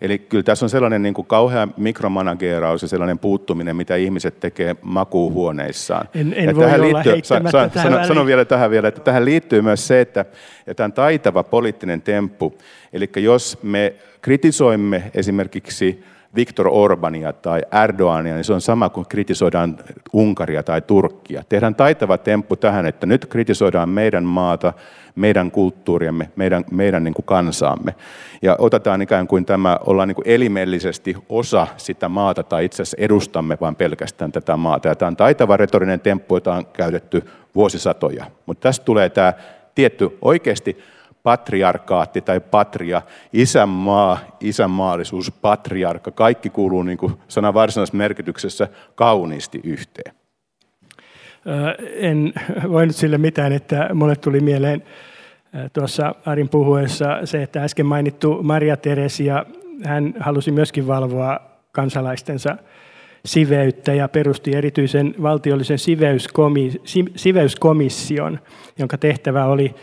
Eli kyllä tässä on sellainen niin kuin kauhea mikromanageeraus ja sellainen puuttuminen, mitä ihmiset tekee makuuhuoneissaan.
En, en voi tähän liittyy, sa, sa,
sano, sano vielä tähän vielä, että tähän liittyy myös se, että, että tämä on taitava poliittinen temppu. Eli jos me kritisoimme esimerkiksi Viktor Orbania tai Erdogania, niin se on sama kuin kritisoidaan Unkaria tai Turkkia. Tehdään taitava temppu tähän, että nyt kritisoidaan meidän maata, meidän kulttuuriamme, meidän, meidän niin kuin kansaamme. Ja otetaan ikään kuin tämä, ollaan niin kuin elimellisesti osa sitä maata tai itse asiassa edustamme vain pelkästään tätä maata. Ja tämä on taitava retorinen temppu, jota on käytetty vuosisatoja. Mutta tästä tulee tämä tietty oikeasti patriarkaatti tai patria, isänmaa, isänmaallisuus, patriarkka, kaikki kuuluu niin kuin sanan varsinaisessa merkityksessä kauniisti yhteen.
En voinut sille mitään, että mulle tuli mieleen tuossa Arin puhuessa se, että äsken mainittu Maria Teresia, hän halusi myöskin valvoa kansalaistensa siveyttä ja perusti erityisen valtiollisen siveyskomission, jonka tehtävä oli,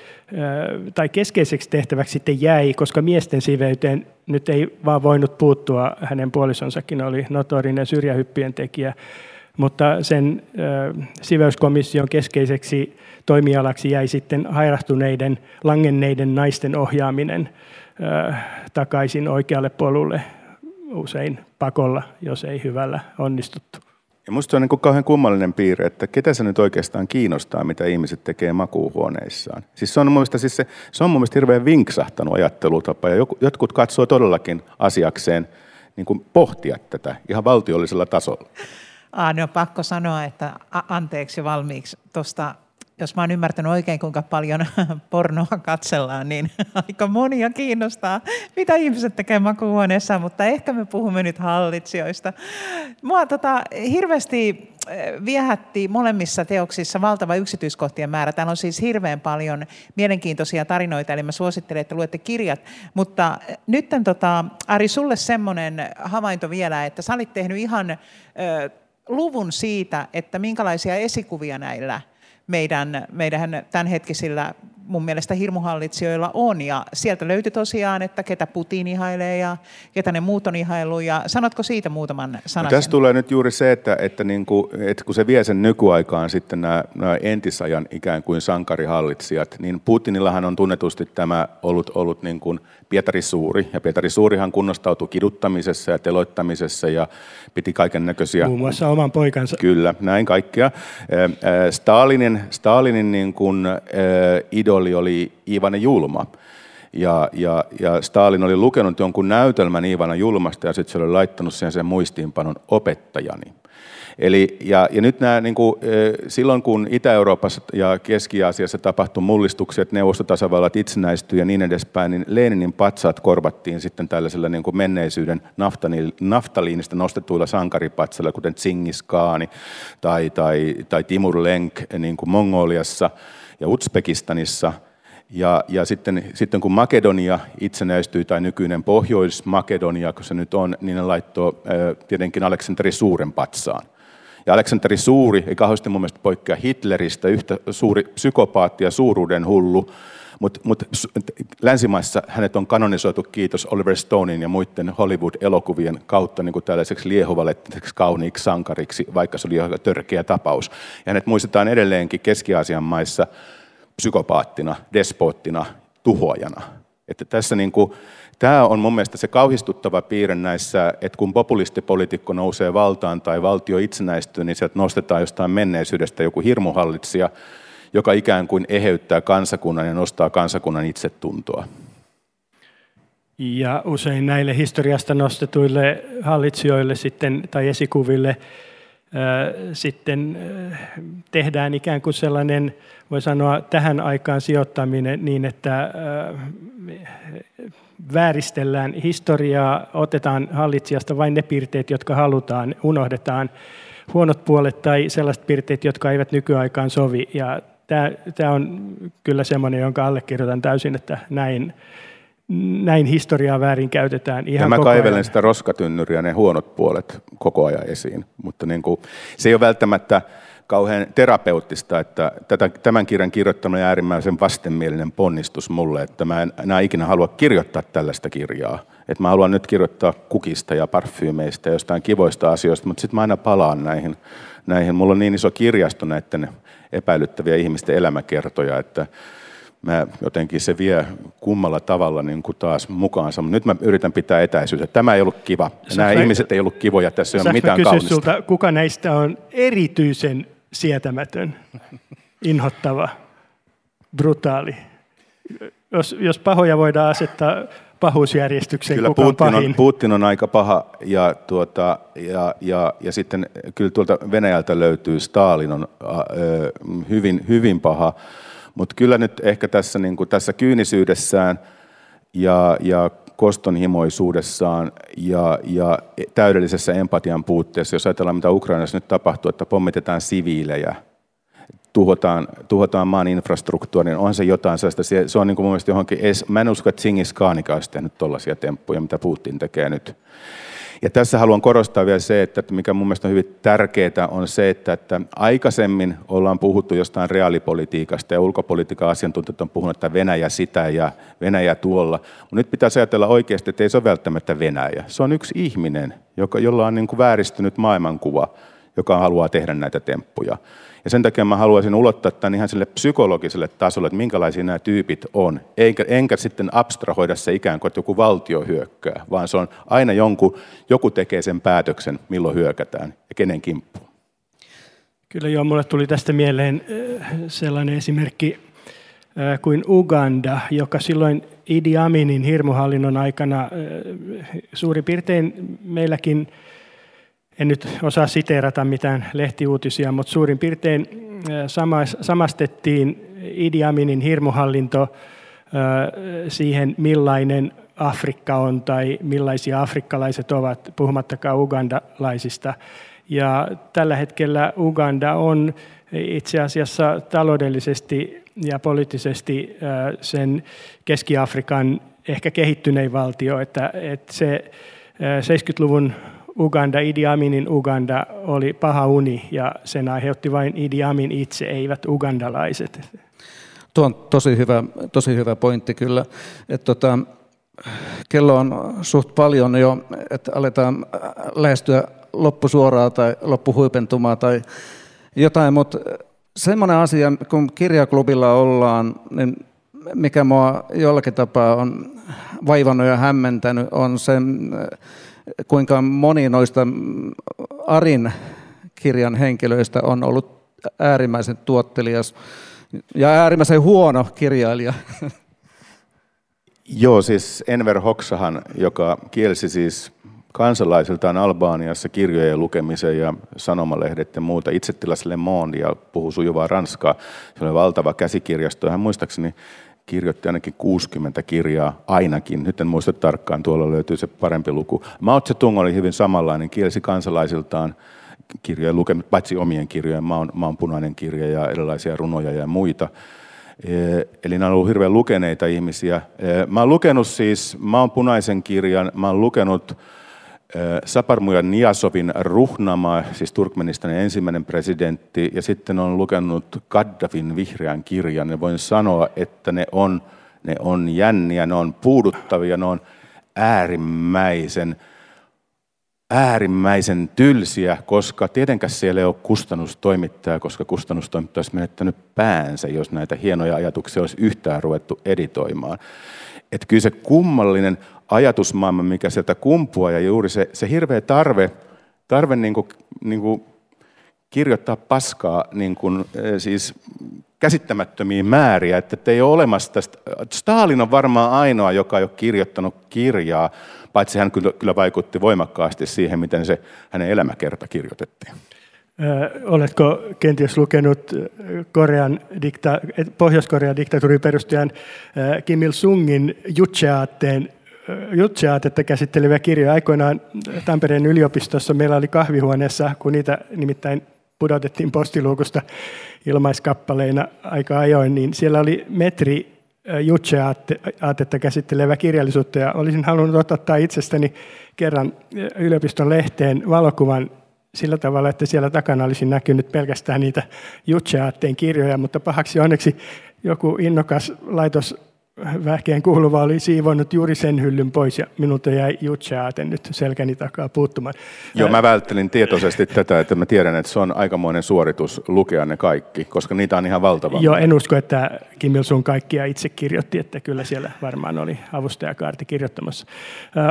tai keskeiseksi tehtäväksi sitten jäi, koska miesten siveyteen nyt ei vaan voinut puuttua, hänen puolisonsakin oli notorinen syrjähyppien tekijä, mutta sen siveyskomission keskeiseksi toimialaksi jäi sitten hairahtuneiden, langenneiden naisten ohjaaminen takaisin oikealle polulle usein pakolla, jos ei hyvällä onnistuttu.
Ja musta on niin kauhean kummallinen piirre, että ketä se nyt oikeastaan kiinnostaa, mitä ihmiset tekee makuuhuoneissaan. Siis se on mun mielestä, siis se, se on mun mielestä hirveän vinksahtanut ajattelutapa, ja jotkut katsoo todellakin asiakseen niin kuin pohtia tätä ihan valtiollisella tasolla.
Ah, no pakko sanoa, että anteeksi valmiiksi tuosta jos mä oon ymmärtänyt oikein, kuinka paljon pornoa katsellaan, niin aika monia kiinnostaa, mitä ihmiset tekee makuuhuoneessa, mutta ehkä me puhumme nyt hallitsijoista. Mua tota, hirveästi eh, viehätti molemmissa teoksissa valtava yksityiskohtien määrä. Täällä on siis hirveän paljon mielenkiintoisia tarinoita, eli mä suosittelen, että luette kirjat. Mutta eh, nyt tota, Ari, sulle semmoinen havainto vielä, että sä olit tehnyt ihan ö, luvun siitä, että minkälaisia esikuvia näillä – meidän, meidän tämänhetkisillä mun mielestä hirmuhallitsijoilla on. Ja sieltä löytyi tosiaan, että ketä Putin ihailee ja ketä ne muut on ihailu. Ja sanotko siitä muutaman sanan? No,
tässä tulee nyt juuri se, että, että, niin kuin, että kun se vie sen nykyaikaan sitten nämä, nämä entisajan ikään kuin sankarihallitsijat, niin Putinillahan on tunnetusti tämä ollut, ollut niin kuin Pietari Suuri. Ja Pietari Suurihan kunnostautui kiduttamisessa ja teloittamisessa ja piti kaiken näköisiä...
Muun muassa oman poikansa.
Kyllä, näin kaikkea. Stalinin, Stalinin niin kuin, idoli oli Ivane Julma. Ja, ja, ja Stalin oli lukenut jonkun näytelmän Ivana Julmasta ja sitten se oli laittanut siihen sen muistiinpanon opettajani. Eli, ja, ja nyt nämä, niin kuin, silloin kun Itä-Euroopassa ja Keski-Aasiassa tapahtui mullistuksia, että neuvostotasavallat itsenäistyi ja niin edespäin, niin Leninin patsaat korvattiin sitten tällaisella niin kuin menneisyyden naftaliinista nostetuilla sankaripatsalla, kuten Tsingis Kaani tai, tai, tai Timur Lenk niin kuin Mongoliassa ja Uzbekistanissa – ja, ja sitten, sitten kun Makedonia itsenäistyi, tai nykyinen Pohjois-Makedonia, kun se nyt on, niin ne laittoi tietenkin Aleksanteri Suuren patsaan. Ja Aleksanteri Suuri ei kauheasti mun mielestä poikkea Hitleristä, yhtä suuri psykopaatti ja suuruuden hullu, mutta mut, länsimaissa hänet on kanonisoitu, kiitos Oliver Stonein ja muiden Hollywood-elokuvien kautta niin kuin tällaiseksi liehuvalettiseksi kauniiksi sankariksi, vaikka se oli jo törkeä tapaus. Ja hänet muistetaan edelleenkin Keski-Aasian maissa psykopaattina, despoottina, tuhoajana. Että tässä niin kuin, Tämä on mun mielestä se kauhistuttava piirre näissä, että kun populistipolitiikko nousee valtaan tai valtio itsenäistyy, niin sieltä nostetaan jostain menneisyydestä joku hirmuhallitsija, joka ikään kuin eheyttää kansakunnan ja nostaa kansakunnan itsetuntoa.
Ja usein näille historiasta nostetuille hallitsijoille sitten, tai esikuville sitten tehdään ikään kuin sellainen, voi sanoa, tähän aikaan sijoittaminen niin, että vääristellään historiaa, otetaan hallitsijasta vain ne piirteet, jotka halutaan, unohdetaan huonot puolet tai sellaiset piirteet, jotka eivät nykyaikaan sovi. Ja tämä, tämä on kyllä semmoinen, jonka allekirjoitan täysin, että näin näin historiaa väärin käytetään ihan
ja mä
koko
kaivelen
ajan.
sitä roskatynnyriä ne huonot puolet koko ajan esiin. Mutta niin kuin, se ei ole välttämättä kauhean terapeuttista, että tätä, tämän kirjan kirjoittaminen on äärimmäisen vastenmielinen ponnistus mulle, että mä en enää ikinä halua kirjoittaa tällaista kirjaa. Että mä haluan nyt kirjoittaa kukista ja parfyymeistä ja jostain kivoista asioista, mutta sitten mä aina palaan näihin, näihin. Mulla on niin iso kirjasto näiden epäilyttäviä ihmisten elämäkertoja, että mä jotenkin se vie kummalla tavalla niin kuin taas mukaansa. Mutta nyt mä yritän pitää etäisyyttä. Tämä ei ollut kiva. Nämä
mä-
ihmiset ei ollut kivoja. Tässä ei ole mitään kaunista.
sulta, kuka näistä on erityisen sietämätön, inhottava, brutaali? Jos, jos pahoja voidaan asettaa pahuusjärjestykseen,
Kyllä
kuka
Putin
on
on,
pahin?
Putin on aika paha ja, tuota, ja, ja, ja sitten kyllä tuolta Venäjältä löytyy Stalin on ä, ö, hyvin, hyvin paha. Mutta kyllä nyt ehkä tässä, niin kuin tässä kyynisyydessään ja, ja kostonhimoisuudessaan ja, ja täydellisessä empatian puutteessa, jos ajatellaan mitä Ukrainassa nyt tapahtuu, että pommitetaan siviilejä, tuhotaan, tuhotaan maan infrastruktuuria, niin onhan se jotain sellaista, se, on niin kuin mun mielestä johonkin, edes, mä en usko, että Singis Kaanika olisi tehnyt tollaisia temppuja, mitä Putin tekee nyt. Ja tässä haluan korostaa vielä se, että mikä mun mielestä on hyvin tärkeää, on se, että, että aikaisemmin ollaan puhuttu jostain reaalipolitiikasta ja ulkopolitiikan asiantuntijat on puhunut, että Venäjä sitä ja Venäjä tuolla. Mutta nyt pitäisi ajatella oikeasti, että ei se ole välttämättä Venäjä. Se on yksi ihminen, joka, jolla on niin kuin vääristynyt maailmankuva, joka haluaa tehdä näitä temppuja. Ja sen takia mä haluaisin ulottaa tämän ihan sille psykologiselle tasolle, että minkälaisia nämä tyypit on. Enkä, enkä sitten abstrahoida se ikään kuin, että joku valtio hyökkää, vaan se on aina jonkun, joku tekee sen päätöksen, milloin hyökätään ja kenen kimppuun.
Kyllä joo, mulle tuli tästä mieleen äh, sellainen esimerkki äh, kuin Uganda, joka silloin Idi Aminin hirmuhallinnon aikana äh, suurin piirtein meilläkin, en nyt osaa siteerata mitään lehtiuutisia, mutta suurin piirtein äh, samas, samastettiin Idi Aminin hirmuhallinto äh, siihen, millainen Afrikka on tai millaisia afrikkalaiset ovat, puhumattakaan ugandalaisista. Ja tällä hetkellä Uganda on itse asiassa taloudellisesti ja poliittisesti äh, sen Keski-Afrikan ehkä kehittynein valtio, että, että se äh, 70-luvun Uganda, Idi Aminin Uganda oli paha uni ja sen aiheutti vain Idi Amin itse, eivät ugandalaiset.
Tuo on tosi hyvä, tosi hyvä pointti kyllä. Että tota, kello on suht paljon jo, että aletaan lähestyä loppusuoraa tai loppuhuipentumaa tai jotain, mutta semmoinen asia, kun kirjaklubilla ollaan, niin mikä mua jollakin tapaa on vaivannut ja hämmentänyt, on se, kuinka moni noista Arin kirjan henkilöistä on ollut äärimmäisen tuottelias ja äärimmäisen huono kirjailija.
Joo, siis Enver Hoksahan, joka kielsi siis kansalaisiltaan Albaaniassa kirjojen lukemisen ja sanomalehdet ja muuta. Itse tilasi Le Monde ja puhui sujuvaa ranskaa. Se oli valtava käsikirjasto. Hän muistaakseni kirjoitti ainakin 60 kirjaa ainakin. Nyt en muista tarkkaan, tuolla löytyy se parempi luku. Mao Tse-tung oli hyvin samanlainen, kielsi kansalaisiltaan kirjojen lukemista, paitsi omien kirjojen, Maon, Maon punainen kirja ja erilaisia runoja ja muita. Eli nämä ollut hirveän lukeneita ihmisiä. Mä oon lukenut siis Maon punaisen kirjan, mä oon lukenut Saparmuja Niasovin Ruhnama, siis Turkmenistanin ensimmäinen presidentti, ja sitten on lukenut Gaddafin vihreän kirjan. Ja voin sanoa, että ne on, ne on jänniä, ne on puuduttavia, ne on äärimmäisen, äärimmäisen tylsiä, koska tietenkään siellä ei ole kustannustoimittaja, koska kustannustoimittaja olisi menettänyt päänsä, jos näitä hienoja ajatuksia olisi yhtään ruvettu editoimaan. Että kyllä se kummallinen ajatusmaailma, mikä sieltä kumpuaa ja juuri se, se hirveä tarve, tarve niin kuin, niin kuin kirjoittaa paskaa niin kuin, siis käsittämättömiä määriä, että ei ole olemassa tästä. Stalin on varmaan ainoa, joka ei ole kirjoittanut kirjaa, paitsi hän kyllä, vaikutti voimakkaasti siihen, miten se hänen elämäkerta kirjoitettiin.
Oletko kenties lukenut Korean dikta- Pohjois-Korean diktatuurin perustajan Kim Il-sungin Jutseaatteen Jutseaatetta käsitteleviä kirjoja. Aikoinaan Tampereen yliopistossa meillä oli kahvihuoneessa, kun niitä nimittäin pudotettiin postiluukusta ilmaiskappaleina aika ajoin, niin siellä oli metri jutse-aatetta käsittelevä kirjallisuutta ja olisin halunnut ottaa itsestäni kerran yliopiston lehteen valokuvan sillä tavalla, että siellä takana olisi näkynyt pelkästään niitä jutse kirjoja, mutta pahaksi onneksi joku innokas laitos vähkeen kuuluva oli siivonnut juuri sen hyllyn pois ja minulta jäi jutseaate nyt selkäni takaa puuttumaan.
Joo, mä välttelin tietoisesti tätä, että mä tiedän, että se on aikamoinen suoritus lukea ne kaikki, koska niitä on ihan valtava.
Joo, en usko, että Kim Il-sung kaikkia itse kirjoitti, että kyllä siellä varmaan oli avustajakaarti kirjoittamassa.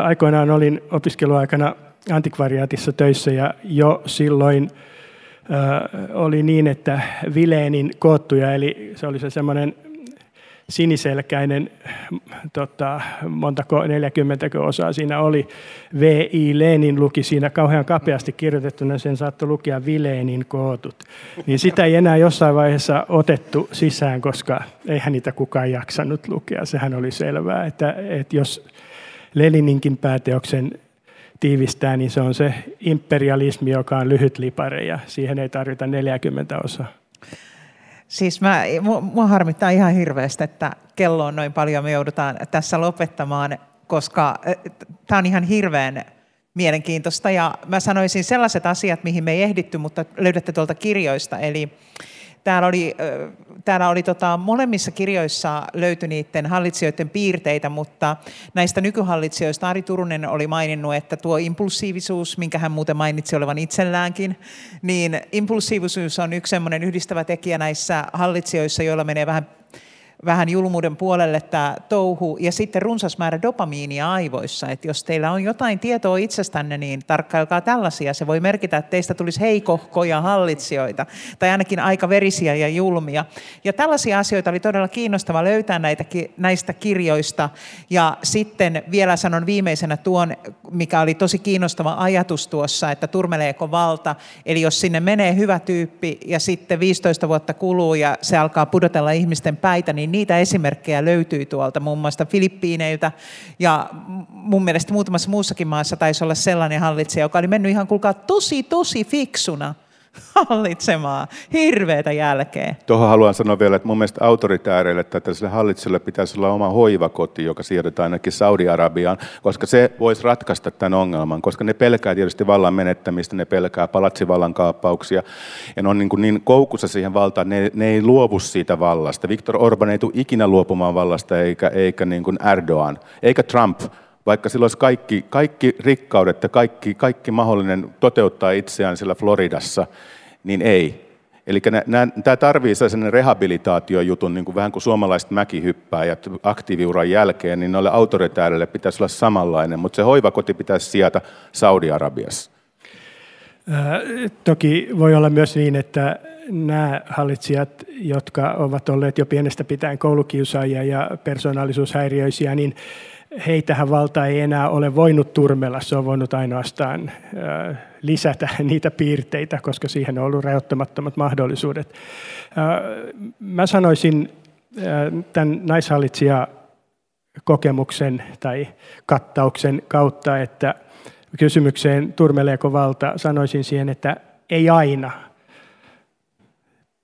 Aikoinaan olin opiskeluaikana antikvariaatissa töissä ja jo silloin oli niin, että Vileenin koottuja, eli se oli se semmoinen siniselkäinen, tota, montako, 40 osaa siinä oli. V.I. Lenin luki siinä kauhean kapeasti kirjoitettuna, sen saattoi lukea Vilenin kootut. Niin sitä ei enää jossain vaiheessa otettu sisään, koska eihän niitä kukaan jaksanut lukea. Sehän oli selvää, että, että jos Lenininkin pääteoksen tiivistää, niin se on se imperialismi, joka on lyhyt lipare ja siihen ei tarvita 40 osaa.
Siis mä, mua harmittaa ihan hirveästi, että kello on noin paljon, me joudutaan tässä lopettamaan, koska tämä on ihan hirveän mielenkiintoista. Ja mä sanoisin sellaiset asiat, mihin me ei ehditty, mutta löydätte tuolta kirjoista. Eli Täällä oli, täällä oli tota, molemmissa kirjoissa löytyi niiden hallitsijoiden piirteitä, mutta näistä nykyhallitsijoista Ari Turunen oli maininnut, että tuo impulsiivisuus, minkä hän muuten mainitsi olevan itselläänkin, niin impulsiivisuus on yksi semmoinen yhdistävä tekijä näissä hallitsijoissa, joilla menee vähän vähän julmuuden puolelle tämä touhu, ja sitten runsas määrä dopamiinia aivoissa. Että jos teillä on jotain tietoa itsestänne, niin tarkkailkaa tällaisia. Se voi merkitä, että teistä tulisi heikohkoja hallitsijoita, tai ainakin aika verisiä ja julmia. Ja tällaisia asioita oli todella kiinnostava löytää näitä, näistä kirjoista. Ja sitten vielä sanon viimeisenä tuon, mikä oli tosi kiinnostava ajatus tuossa, että turmeleeko valta. Eli jos sinne menee hyvä tyyppi, ja sitten 15 vuotta kuluu, ja se alkaa pudotella ihmisten päitä, niin niin niitä esimerkkejä löytyy tuolta muun muassa Filippiineiltä. Ja mun mielestä muutamassa muussakin maassa taisi olla sellainen hallitsija, joka oli mennyt ihan kuulkaa tosi tosi fiksuna – hallitsemaan hirveätä jälkeä.
Tuohon haluan sanoa vielä, että mun mielestä autoritääreille tai tällaiselle hallitsijalle pitäisi olla oma hoivakoti, joka siirretään ainakin Saudi-Arabiaan, koska se voisi ratkaista tämän ongelman, koska ne pelkää tietysti vallan menettämistä, ne pelkää palatsivallan kaappauksia, ja ne on niin, kuin niin koukussa siihen valtaan, ne, ne ei luovu siitä vallasta. Viktor Orban ei tule ikinä luopumaan vallasta, eikä, eikä niin kuin Erdogan, eikä Trump, vaikka sillä olisi kaikki, kaikki rikkaudet ja kaikki, kaikki mahdollinen toteuttaa itseään sillä Floridassa, niin ei. Eli tämä tarvii sellaisen rehabilitaatiojutun, niin kuin vähän kuin suomalaiset mäkihyppääjät aktiiviuran jälkeen, niin noille autoritäärille pitäisi olla samanlainen, mutta se hoivakoti pitäisi sijata Saudi-Arabiassa.
Äh, toki voi olla myös niin, että nämä hallitsijat, jotka ovat olleet jo pienestä pitäen koulukiusaajia ja persoonallisuushäiriöisiä, niin heitähän valta ei enää ole voinut turmella, se on voinut ainoastaan lisätä niitä piirteitä, koska siihen on ollut rajoittamattomat mahdollisuudet. Mä sanoisin tämän naishallitsija kokemuksen tai kattauksen kautta, että kysymykseen turmeleeko valta, sanoisin siihen, että ei aina.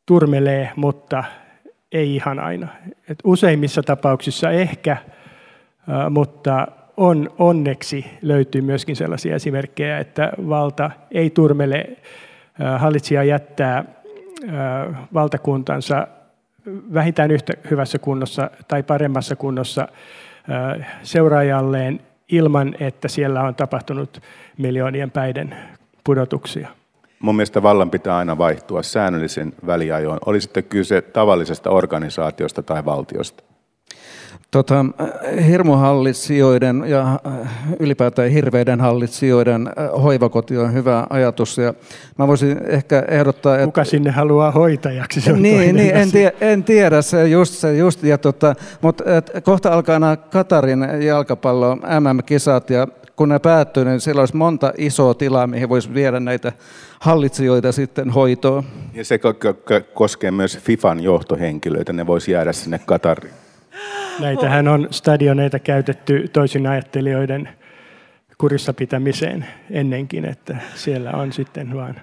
Turmelee, mutta ei ihan aina. Et useimmissa tapauksissa ehkä – mutta on, onneksi löytyy myöskin sellaisia esimerkkejä, että valta ei turmele, hallitsija jättää valtakuntansa vähintään yhtä hyvässä kunnossa tai paremmassa kunnossa seuraajalleen ilman, että siellä on tapahtunut miljoonien päiden pudotuksia.
Mun mielestä vallan pitää aina vaihtua säännöllisen väliajoin, oli sitten kyse tavallisesta organisaatiosta tai valtiosta.
Tota, hirmuhallitsijoiden ja äh, ylipäätään hirveiden hallitsijoiden äh, hoivakoti on hyvä ajatus. Ja mä voisin ehkä ehdottaa, että...
Kuka sinne haluaa hoitajaksi? Se
niin, niin en, tie, en, tiedä, se just, se just ja tota, mutta kohta alkaa nämä Katarin jalkapallo MM-kisat ja kun ne päättyy, niin siellä olisi monta isoa tilaa, mihin voisi viedä näitä hallitsijoita sitten hoitoon.
Ja se koskee myös FIFAn johtohenkilöitä, ne voisi jäädä sinne Katariin.
Näitähän on stadioneita käytetty toisin ajattelijoiden kurissa pitämiseen ennenkin, että siellä on sitten vain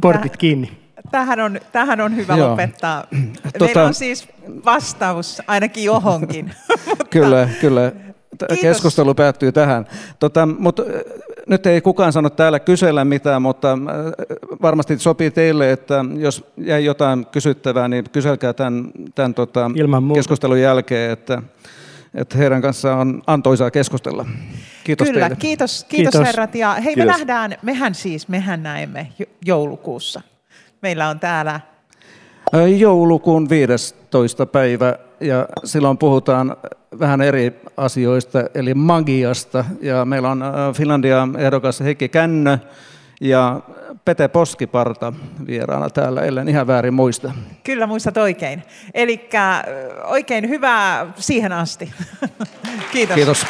portit kiinni.
tähän on, tähän on hyvä Joo. lopettaa. Tota, Meillä on siis vastaus ainakin johonkin.
kyllä, kyllä. Kiitos. Keskustelu päättyy tähän. Tota, mutta nyt ei kukaan sano täällä kysellä mitään, mutta varmasti sopii teille, että jos jäi jotain kysyttävää, niin kyselkää tämän, tämän tota, keskustelun jälkeen, että, että heidän kanssaan on antoisaa keskustella. Kiitos
Kyllä,
teille.
Kiitos, kiitos, kiitos herrat. Ja hei, kiitos. me nähdään, mehän siis, mehän näemme joulukuussa. Meillä on täällä...
Joulukuun 15. päivä ja silloin puhutaan vähän eri asioista, eli magiasta. Ja meillä on Finlandia ehdokas Heikki Kännö ja Pete Poskiparta vieraana täällä, ellen ihan väärin muista.
Kyllä muistat oikein. Eli oikein hyvää siihen asti. Kiitos.
Kiitos.